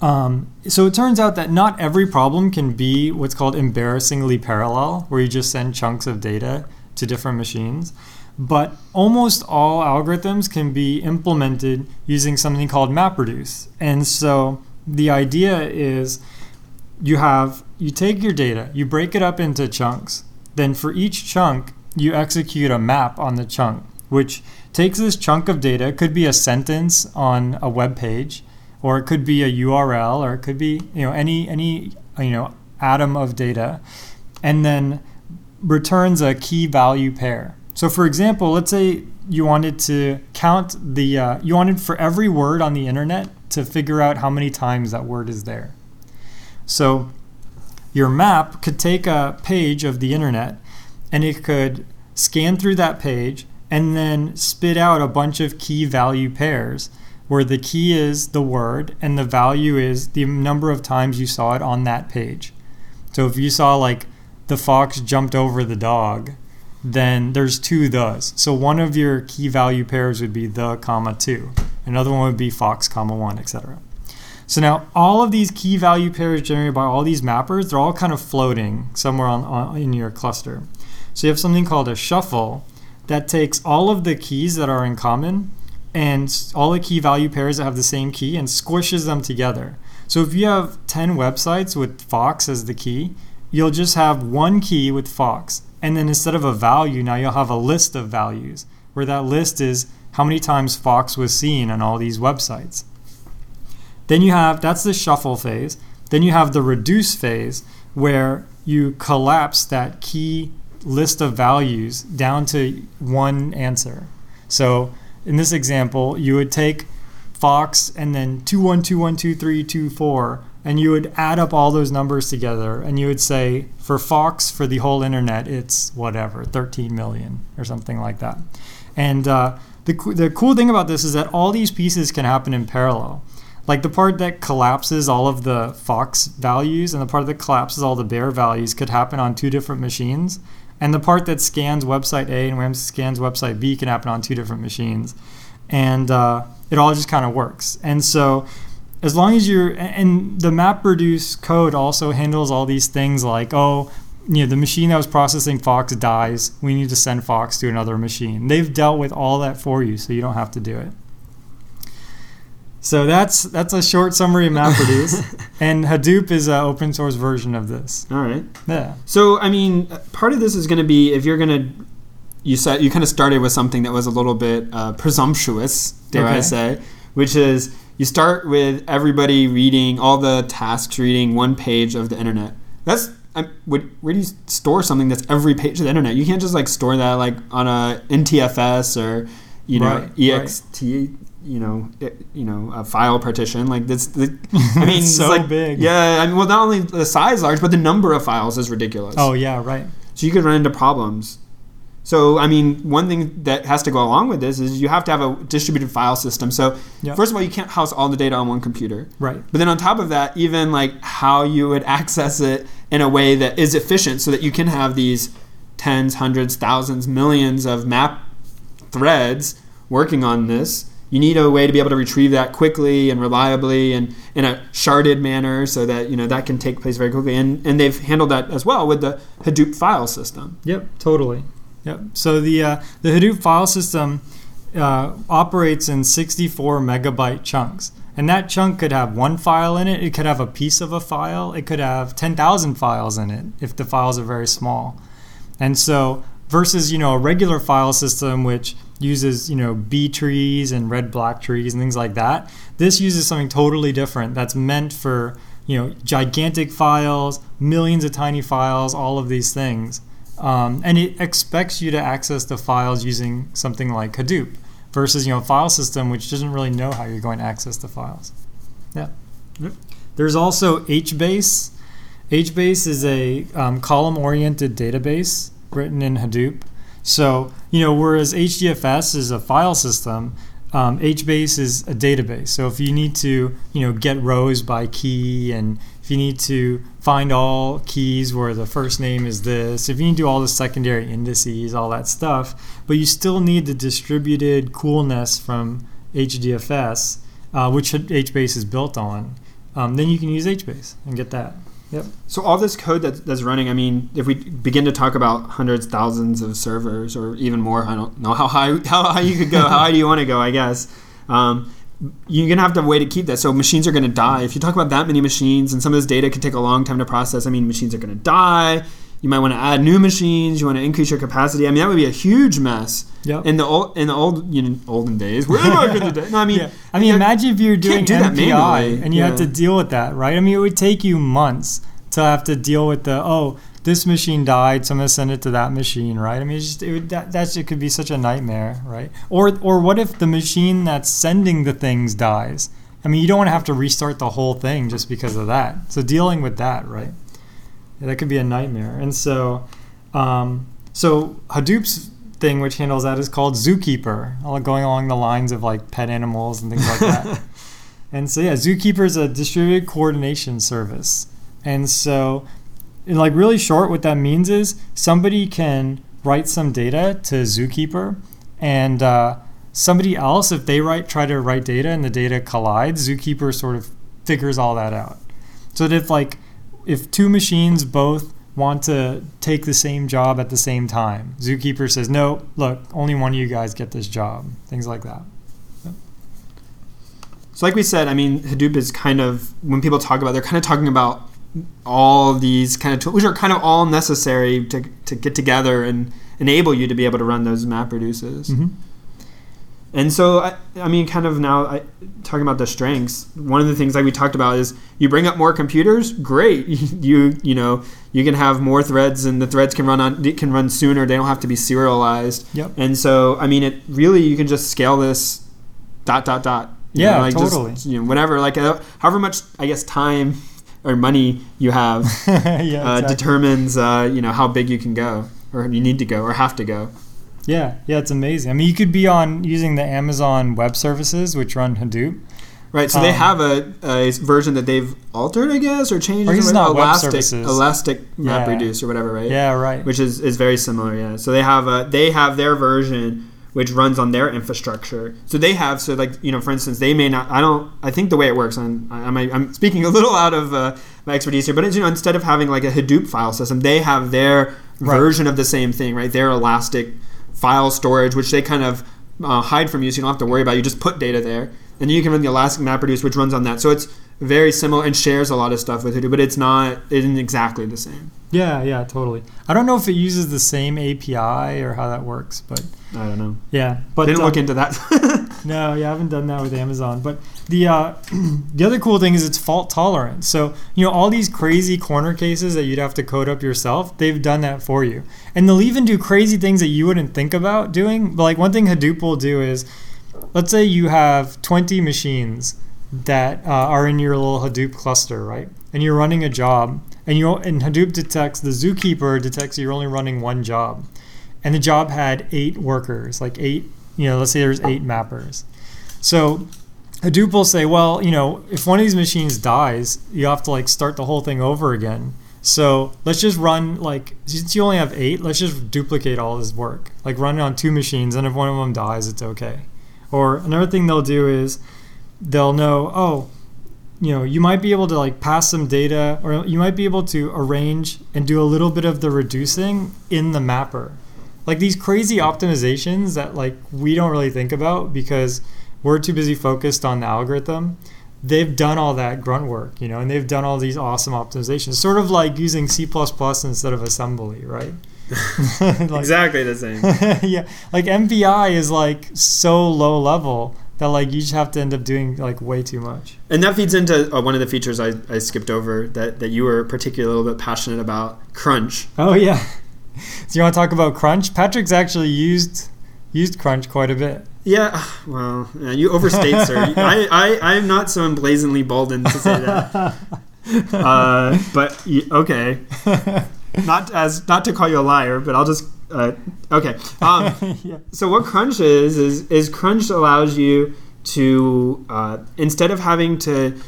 um, so it turns out that not every problem can be what's called embarrassingly parallel, where you just send chunks of data to different machines. But almost all algorithms can be implemented using something called MapReduce. And so the idea is you have you take your data, you break it up into chunks. Then for each chunk, you execute a map on the chunk, which takes this chunk of data, could be a sentence on a web page, or it could be a URL, or it could be you know any any you know atom of data, and then returns a key value pair. So for example, let's say you wanted to count the uh, you wanted for every word on the internet to figure out how many times that word is there. So your map could take a page of the internet and it could scan through that page and then spit out a bunch of key value pairs where the key is the word and the value is the number of times you saw it on that page. So if you saw like the fox jumped over the dog, then there's two thes. So one of your key value pairs would be the comma two. Another one would be fox comma one, etc. So now all of these key value pairs generated by all these mappers, they're all kind of floating somewhere on, on in your cluster. So you have something called a shuffle that takes all of the keys that are in common and all the key value pairs that have the same key and squishes them together. So if you have 10 websites with Fox as the key, you'll just have one key with Fox. And then instead of a value, now you'll have a list of values where that list is how many times Fox was seen on all these websites. Then you have that's the shuffle phase. Then you have the reduce phase where you collapse that key list of values down to one answer. So in this example, you would take Fox and then 21212324 and you would add up all those numbers together and you would say for Fox for the whole internet it's whatever 13 million or something like that. And uh, the, the cool thing about this is that all these pieces can happen in parallel. Like the part that collapses all of the Fox values and the part that collapses all the bear values could happen on two different machines. And the part that scans website A and web- scans website B can happen on two different machines. And uh, it all just kind of works. And so as long as you're and the MapReduce code also handles all these things like oh you know the machine that was processing fox dies we need to send fox to another machine they've dealt with all that for you so you don't have to do it so that's that's a short summary of MapReduce and Hadoop is an open source version of this All right. yeah So I mean, part of this is going to be if you're going to. You said you kind of started with something that was a little bit uh, presumptuous, dare I say, which is you start with everybody reading all the tasks reading one page of the internet, That's I, would, where do you store something that's every page of the internet? You can't just like store that like on a NTFS or you know Right, ext you know it, you know a file partition like this. The, I mean, so like, big. Yeah, I mean, well, not only the size large, but the number of files is ridiculous. Oh yeah, right. So you could run into problems. So I mean, one thing that has to go along with this is you have to have a distributed file system. So Yep. first of all, you can't house all the data on one computer. Right. But then on top of that, even like how you would access it in a way that is efficient so that you can have these tens, hundreds, thousands, millions of map threads working on this. You need a way to be able to retrieve that quickly and reliably and in a sharded manner so that you know that can take place very quickly. And and they've handled that as well with the Hadoop file system. Yep, totally. Yep. So the uh, the Hadoop file system uh, operates in 64 megabyte chunks, and that chunk could have one file in it. It could have a piece of a file. It could have 10,000 files in it if the files are very small. And so versus you know a regular file system which uses you know B trees and red black trees and things like that, this uses something totally different that's meant for you know gigantic files, millions of tiny files, all of these things. Um, and it expects you to access the files using something like Hadoop versus you know a file system which doesn't really know how you're going to access the files. Yeah. There's also HBase. HBase is a um, column-oriented database written in Hadoop. So you know, whereas HDFS is a file system, um, HBase is a database. So if you need to, you know, get rows by key, and if you need to find all keys where the first name is this, if you need to do all the secondary indices, all that stuff, but you still need the distributed coolness from HDFS, uh, which HBase is built on, um, then you can use HBase and get that. Yep. So all this code that's, that's running, I mean, if we begin to talk about hundreds, thousands of servers, or even more, I don't know how high how high you could go. how high do you want to go? I guess um, you're gonna have to have a way to keep that. So machines are gonna die if you talk about that many machines, and some of this data can take a long time to process. I mean, machines are gonna die. You might want to add new machines. You want to increase your capacity. I mean, that would be a huge mess. Yep. In the old, in the old, you know, olden days. Where back in the day? No, I mean, Yeah. I mean, imagine if you're doing do MPI and you had Yeah. to deal with that, right? I mean, it would take you months to have to deal with the oh, this machine died, so I'm gonna send it to that machine, right? I mean, it's just it would, that that's it could be such a nightmare, right? Or or what if the machine that's sending the things dies? I mean, you don't want to have to restart the whole thing just because of that. So dealing with that, right? Yeah, that could be a nightmare. And so, um, so Hadoop's thing, which handles that, is called Zookeeper, going along the lines of like pet animals and things like that. and so, yeah, Zookeeper is a distributed coordination service. And so, in like really short, what that means is somebody can write some data to Zookeeper, and uh, somebody else, if they write try to write data and the data collides, Zookeeper sort of figures all that out. So that if like if two machines both want to take the same job at the same time, Zookeeper says, "No, look, only one of you guys get this job." Things like that. So, like we said, I mean, Hadoop is kind of when people talk about, they're kind of talking about all these kind of tools, which are kind of all necessary to, to get together and enable you to be able to run those map reduces. Mm-hmm. And so, I, I mean, kind of now I, talking about the strengths. One of the things like we talked about is you bring up more computers, great. you you know you can have more threads, and the threads can run on it can run sooner. They don't have to be serialized. Yep. And so, I mean, it really you can just scale this dot dot dot. You Yeah, know, like totally. Just, you know, whatever, like uh, however much I guess time or money you have yeah, uh, exactly. determines uh, you know how big you can go or you need to go or have to go. Yeah, yeah, it's amazing. I mean, you could be on using the Amazon Web Services, which run Hadoop. Right, so they Um, have a, a version that they've altered, I guess, or changed. Or it's not web Elastic, services. Elastic Yeah. MapReduce or whatever, right? Yeah, right. Which is, is very similar, yeah. So they have a they have their version which runs on their infrastructure. So they have so like you know, for instance, they may not. I don't. I think the way it works, and I, I'm I'm speaking a little out of uh, my expertise here, but it's, you know, instead of having like a Hadoop file system, they have their Right. version of the same thing, right? Their Elastic file storage, which they kind of uh, hide from you, so you don't have to worry about. it. You just put data there, and you can run the Elastic MapReduce, which runs on that. So it's very similar and shares a lot of stuff with Hadoop, but it's not it isn't exactly the same. Yeah, yeah, totally. I don't know if it uses the same API or how that works, but I don't know. yeah. But Didn't um, look into that. No, yeah, I haven't done that with Amazon. But the uh, the other cool thing is it's fault tolerant. So you know all these crazy corner cases that you'd have to code up yourself, they've done that for you, and they'll even do crazy things that you wouldn't think about doing. But like one thing Hadoop will do is, let's say you have 20 machines that uh, are in your little Hadoop cluster, right? And you're running a job, and you and Hadoop detects the zookeeper detects you're only running one job, and the job had eight workers, like eight you know, let's say there's eight mappers. So Hadoop will say, well, you know, if one of these machines dies, you have to like start the whole thing over again. So let's just run like since you only have eight, let's just duplicate all this work. Like run it on two machines, and if one of them dies, it's okay. Or another thing they'll do is they'll know, oh, you know, you might be able to like pass some data, or you might be able to arrange and do a little bit of the reducing in the mapper like these crazy optimizations that like we don't really think about because we're too busy focused on the algorithm they've done all that grunt work you know and they've done all these awesome optimizations sort of like using c++ instead of assembly right Like- exactly the same. yeah like mpi is like so low level that like you just have to end up doing like way too much And that feeds into uh, one of the features I, I skipped over that, that you were particularly a little bit passionate about, Crunch. oh yeah so you want to talk about crunch patrick's actually used used crunch quite a bit Yeah, well, yeah, you overstate, sir. I, I, I am not so emblazonly bolden to say that. Uh, but okay, not as not to call you a liar, but I'll just uh, okay. Um, yeah. so what Crunch is is is Crunch allows you to uh, instead of having to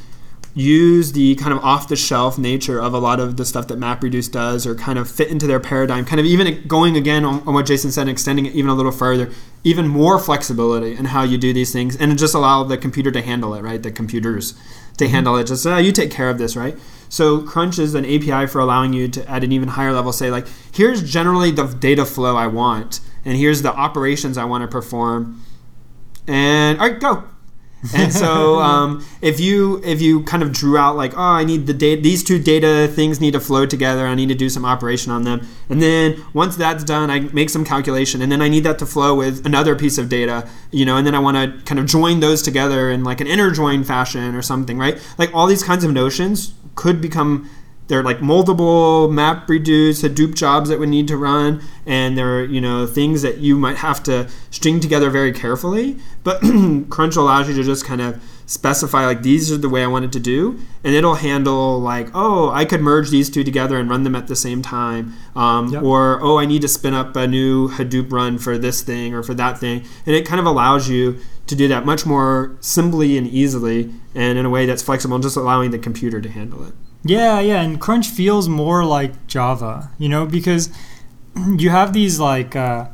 use the kind of off the shelf nature of a lot of the stuff that MapReduce does or kind of fit into their paradigm, kind of even going again on, on what Jason said, extending it even a little further, even more flexibility in how you do these things and it just allow the computer to handle it, right? The computers to handle it. Just uh, you take care of this, right? So Crunch is an API for allowing you to at an even higher level say like, here's generally the data flow I want, and here's the operations I want to perform, and all right, go. And so um, if you if you kind of drew out like oh I need the data these two data things need to flow together I need to do some operation on them and then once that's done I make some calculation and then I need that to flow with another piece of data you know and then I want to kind of join those together in like an inner join fashion or something right? Like all these kinds of notions could become they're like multiple map reduce hadoop jobs that would need to run and there are you know things that you might have to string together very carefully. But crunch allows you to just kind of specify like these are the way i want it to do and it'll handle like oh i could merge these two together and run them at the same time. Um, Yep. or oh i need to spin up a new hadoop run for this thing or for that thing. And it kind of allows you to do that much more simply and easily and in a way that's flexible just allowing the computer to handle it Yeah, yeah, and Crunch feels more like Java, you know, because you have these like uh,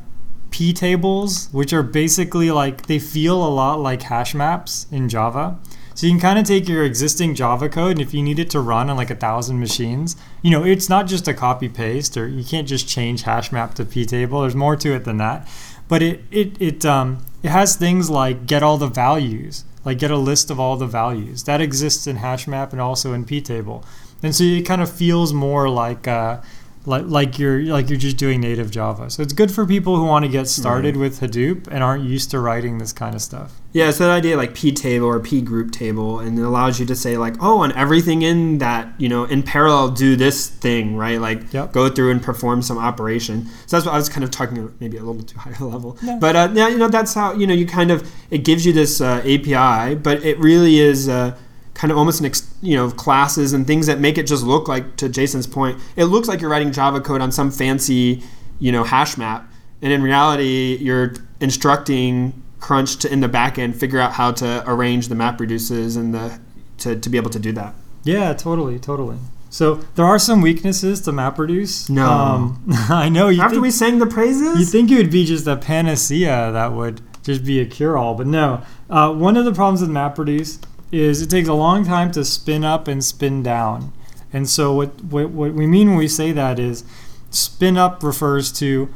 p tables, which are basically like they feel a lot like hash maps in Java. So you can kind of take your existing Java code, and if you need it to run on like a thousand machines, you know, it's not just a copy paste, or you can't just change hash map to p table. There's more to it than that. But it it it um it has things like get all the values, like get a list of all the values. That exists in HashMap and also in ptable, and so it kind of feels more like uh, like like you're like you're just doing native Java. So it's good for people who want to get started with Hadoop and aren't used to writing this kind of stuff. Yeah, it's that idea like p table or p group table, and it allows you to say like, oh, and everything in that you know in parallel do this thing, right? Like Yep. go through and perform some operation. So that's what I was kind of talking maybe a little too high a level, Yeah. but uh, yeah, you know that's how you know you kind of it gives you this uh, API, but it really is. Uh, kind of almost an ex, you know classes and things that make it just look like to Jason's point it looks like you're writing Java code on some fancy you know hash map and in reality you're instructing crunch to in the back end figure out how to arrange the map reduces and the to, to be able to do that Yeah, totally, totally. So there are some weaknesses to MapReduce. No. um, I know. You after think, we sang the praises You think it would be just a panacea that would just be a cure-all, but no. Uh, one of the problems with MapReduce is it takes a long time to spin up and spin down. And so what, what, what we mean when we say that is spin up refers to,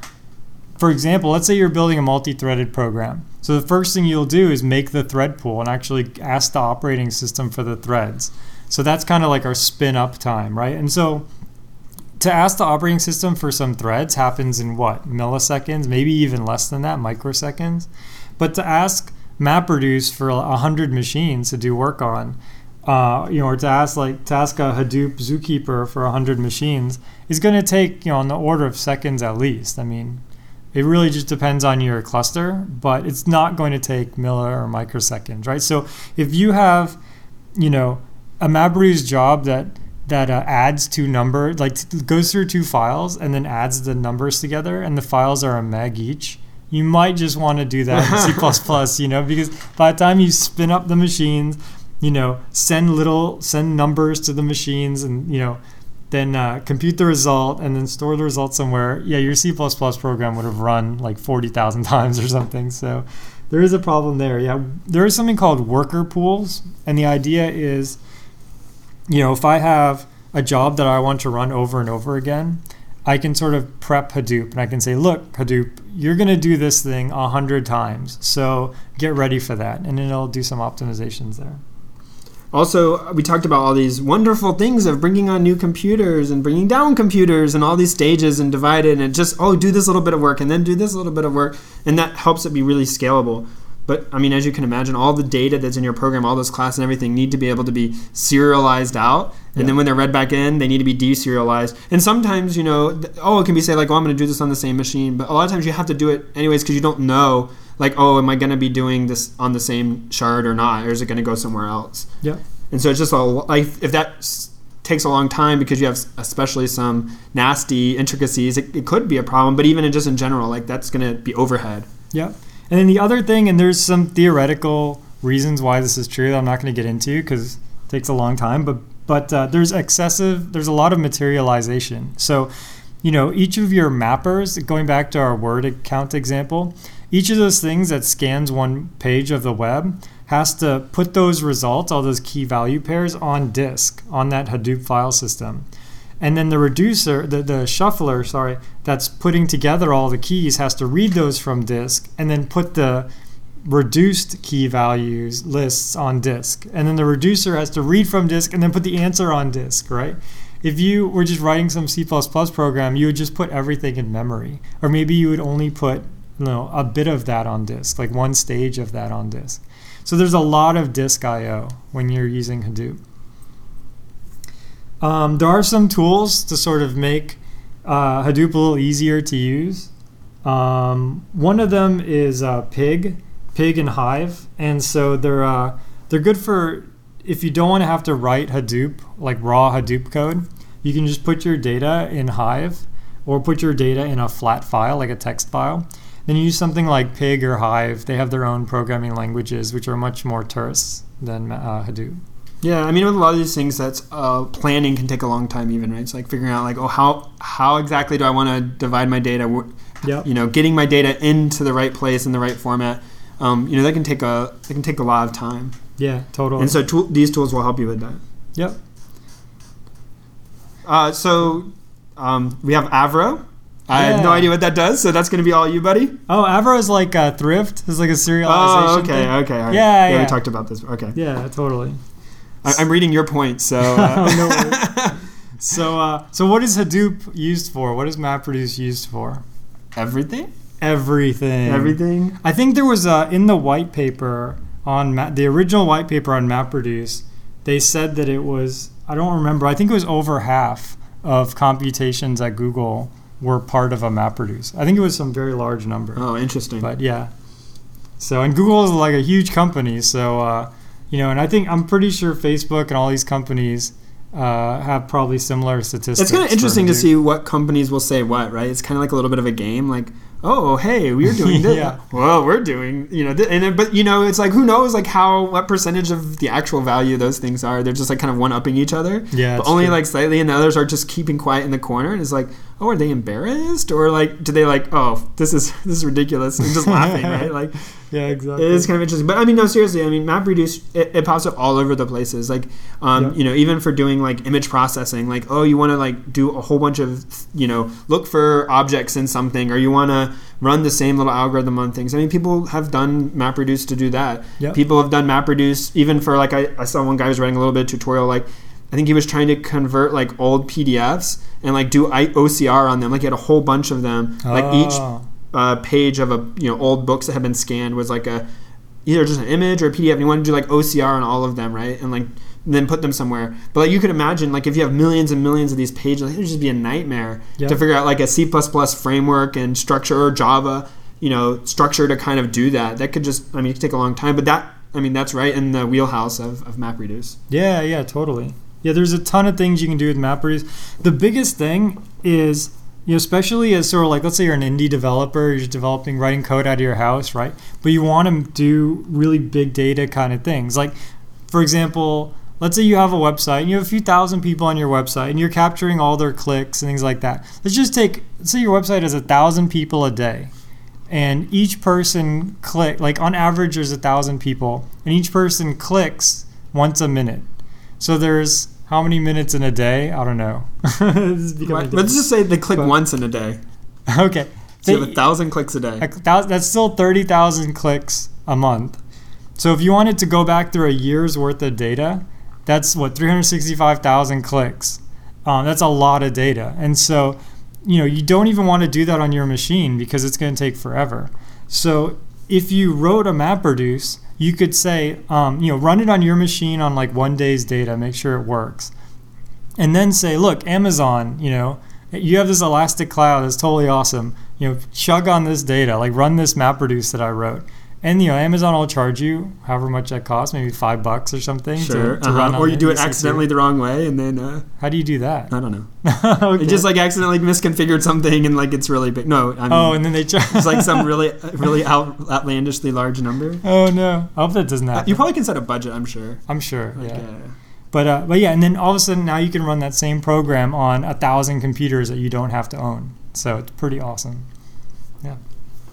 for example, let's say you're building a multi-threaded program. So the first thing you'll do is make the thread pool and actually ask the operating system for the threads. So that's kind of like our spin up time, right? And so to ask the operating system for some threads happens in what milliseconds, maybe even less than that, microseconds. But to ask MapReduce for hundred machines to do work on, uh, you know, or to ask like to ask a Hadoop Zookeeper for hundred machines is going to take you know on the order of seconds at least. I mean, it really just depends on your cluster, but it's not going to take milli or microseconds, right? So if you have, you know, a MapReduce job that that uh, adds two number like t- goes through two files and then adds the numbers together and the files are a meg each you might just want to do that in c++ you know because by the time you spin up the machines you know send little send numbers to the machines and you know then uh, compute the result and then store the result somewhere. Yeah your c++ program would have run like 40000 times or something so there is a problem there. Yeah there is something called worker pools and the idea is you know, if I have a job that I want to run over and over again, I can sort of prep Hadoop and I can say, look, Hadoop, you're going to do this thing a hundred times. So get ready for that. And it'll do some optimizations there. Also, we talked about all these wonderful things of bringing on new computers and bringing down computers and all these stages and divided and just, oh, do this little bit of work and then do this little bit of work. And that helps it be really scalable. But I mean, as you can imagine, all the data that's in your program, all those classes and everything need to be able to be serialized out. And yeah. then when they're read back in, they need to be deserialized. And sometimes, you know, oh, it can be say like, oh, I'm going to do this on the same machine. But a lot of times you have to do it anyways because you don't know, like, oh, am I going to be doing this on the same shard or not? Or is it going to go somewhere else? Yeah. And so it's just a, like, if that takes a long time because you have especially some nasty intricacies, it, it could be a problem. But even in just in general, like, that's going to be overhead. Yeah. And then the other thing, and there's some theoretical reasons why this is true that I'm not going to get into because it takes a long time, but but uh, there's excessive, there's a lot of materialization. So, you know, each of your mappers, going back to our word account example, each of those things that scans one page of the web has to put those results, all those key value pairs, on disk on that Hadoop file system and then the reducer the, the shuffler sorry that's putting together all the keys has to read those from disk and then put the reduced key values lists on disk. And then the reducer has to read from disk and then put the answer on disk right? If you were just writing some c++ program you would just put everything in memory. Or maybe you would only put you know a bit of that on disk like one stage of that on disk. So there's a lot of disk io when you're using hadoop um, there are some tools to sort of make uh, Hadoop a little easier to use. Um, one of them is uh, Pig, Pig and Hive, and so they're uh, they're good for if you don't want to have to write Hadoop like raw Hadoop code. You can just put your data in Hive or put your data in a flat file like a text file. Then you use something like Pig or Hive. They have their own programming languages, which are much more terse than uh, Hadoop. Yeah, I mean, with a lot of these things, that's uh, planning can take a long time. Even right, it's like figuring out like, oh, how how exactly do I want to divide my data? Yeah. You know, getting my data into the right place in the right format. Um, you know, that can take a that can take a lot of time. Yeah, totally. And so tool, these tools will help you with that. Yep. Uh, so um, we have Avro. I yeah. have no idea what that does, so that's going to be all you, buddy. Oh, Avro is like a thrift. It's like a serialization. Oh, okay, thing. okay, yeah, yeah, yeah. We talked about this. Okay. Yeah, totally. I, am reading your point, so. Uh. so, uh, so what is Hadoop used for? What is MapReduce used for? Everything. Everything. Everything. I think there was uh, in the white paper on Ma- the original white paper on MapReduce, they said that it was. I don't remember. I think it was over half of computations at Google were part of a MapReduce. I think it was some very large number. Oh, interesting. But yeah. So and Google is like a huge company, so uh, you know, and I think I'm pretty sure Facebook and all these companies uh, have probably similar statistics. It's kind of interesting to see what companies will say what, right? It's kind of like a little bit of a game, like, oh, hey, we're doing this. yeah. Well, we're doing, you know, th- and then, but you know, it's like who knows, like how what percentage of the actual value those things are? They're just like kind of one upping each other. Yeah. But only true. like slightly, and the others are just keeping quiet in the corner. And it's like, oh, are they embarrassed or like do they like oh this is this is ridiculous and just laughing right like Yeah, exactly. it is kind of interesting, but I mean, no, seriously. I mean, MapReduce it, it pops up all over the places. Like, um, you know, even for doing like image processing, like, oh, you want to like do a whole bunch of, you know, look for objects in something, or you want to run the same little algorithm on things. I mean, people have done MapReduce to do that. Yep. People have done MapReduce even for like I, I saw one guy was writing a little bit of tutorial like. I think he was trying to convert like old PDFs and like do OCR on them. Like he had a whole bunch of them. Like each Oh. uh, page of a you know old books that had been scanned was like a either just an image or a PDF. And you want to do like OCR on all of them, right? And like then put them somewhere. But like you could imagine, like if you have millions and millions of these pages, like, it would just be a nightmare Yeah. to figure out like a C framework and structure or Java, you know, structure to kind of do that. That could just, I mean, it could take a long time. But that, I mean, that's right in the wheelhouse of, of MapReduce. Yeah, yeah, totally. Yeah, there's a ton of things you can do with MapReduce. The biggest thing is, you know, especially as sort of like, let's say you're an indie developer, you're developing, writing code out of your house, right? But you want to do really big data kind of things. Like, for example, let's say you have a website and you have a few thousand people on your website and you're capturing all their clicks and things like that. Let's just take, let's say your website has a thousand people a day and each person click like on average there's a thousand people and each person clicks once a minute so there's how many minutes in a day i don't know This is becoming Let's just say they click But- once in a day. okay So you have a thousand clicks a day. a thou- that's still 30,000 clicks a month. So if you wanted to go back through a year's worth of data, that's what 365,000 clicks. Um, that's a lot of data, and so you know you don't even want to do that on your machine because it's going to take forever. So if you wrote a MapReduce, you could say, um, you know, run it on your machine on like one day's data, make sure it works, and then say, look, Amazon, you know, you have this Elastic Cloud that's totally awesome. You know, chug on this data, like run this MapReduce that I wrote. And you know, Amazon will charge you however much that costs, maybe five bucks or something Sure. to, to uh-huh. run. Or you do it EC2. accidentally the wrong way and then, uh, How do you do that? I don't know. okay. It just like accidentally misconfigured something and like it's really big. No, I mean, oh, and then they charge. it's like some really, really out, outlandishly large number. oh no! I hope that doesn't Uh, happen. You probably can set a budget, I'm sure. I'm sure. Like, yeah. uh, But uh, but yeah, and then all of a sudden now you can run that same program on a thousand computers that you don't have to own. So it's pretty awesome.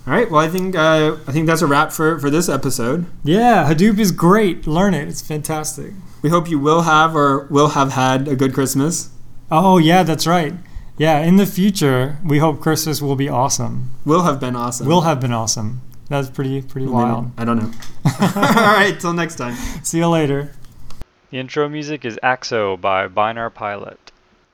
All right. Well, I think uh, I think that's a wrap for for this episode. Yeah, Hadoop is great. Learn it. It's fantastic. We hope you will have or will have had a good Christmas. Oh yeah, that's right. Yeah, in the future, we hope Christmas will be awesome. Will have been awesome. Will have been awesome. That's pretty pretty Well, maybe- wild. I don't know. all right. Till next time. See you later. The intro music is AXO by Binärpilot.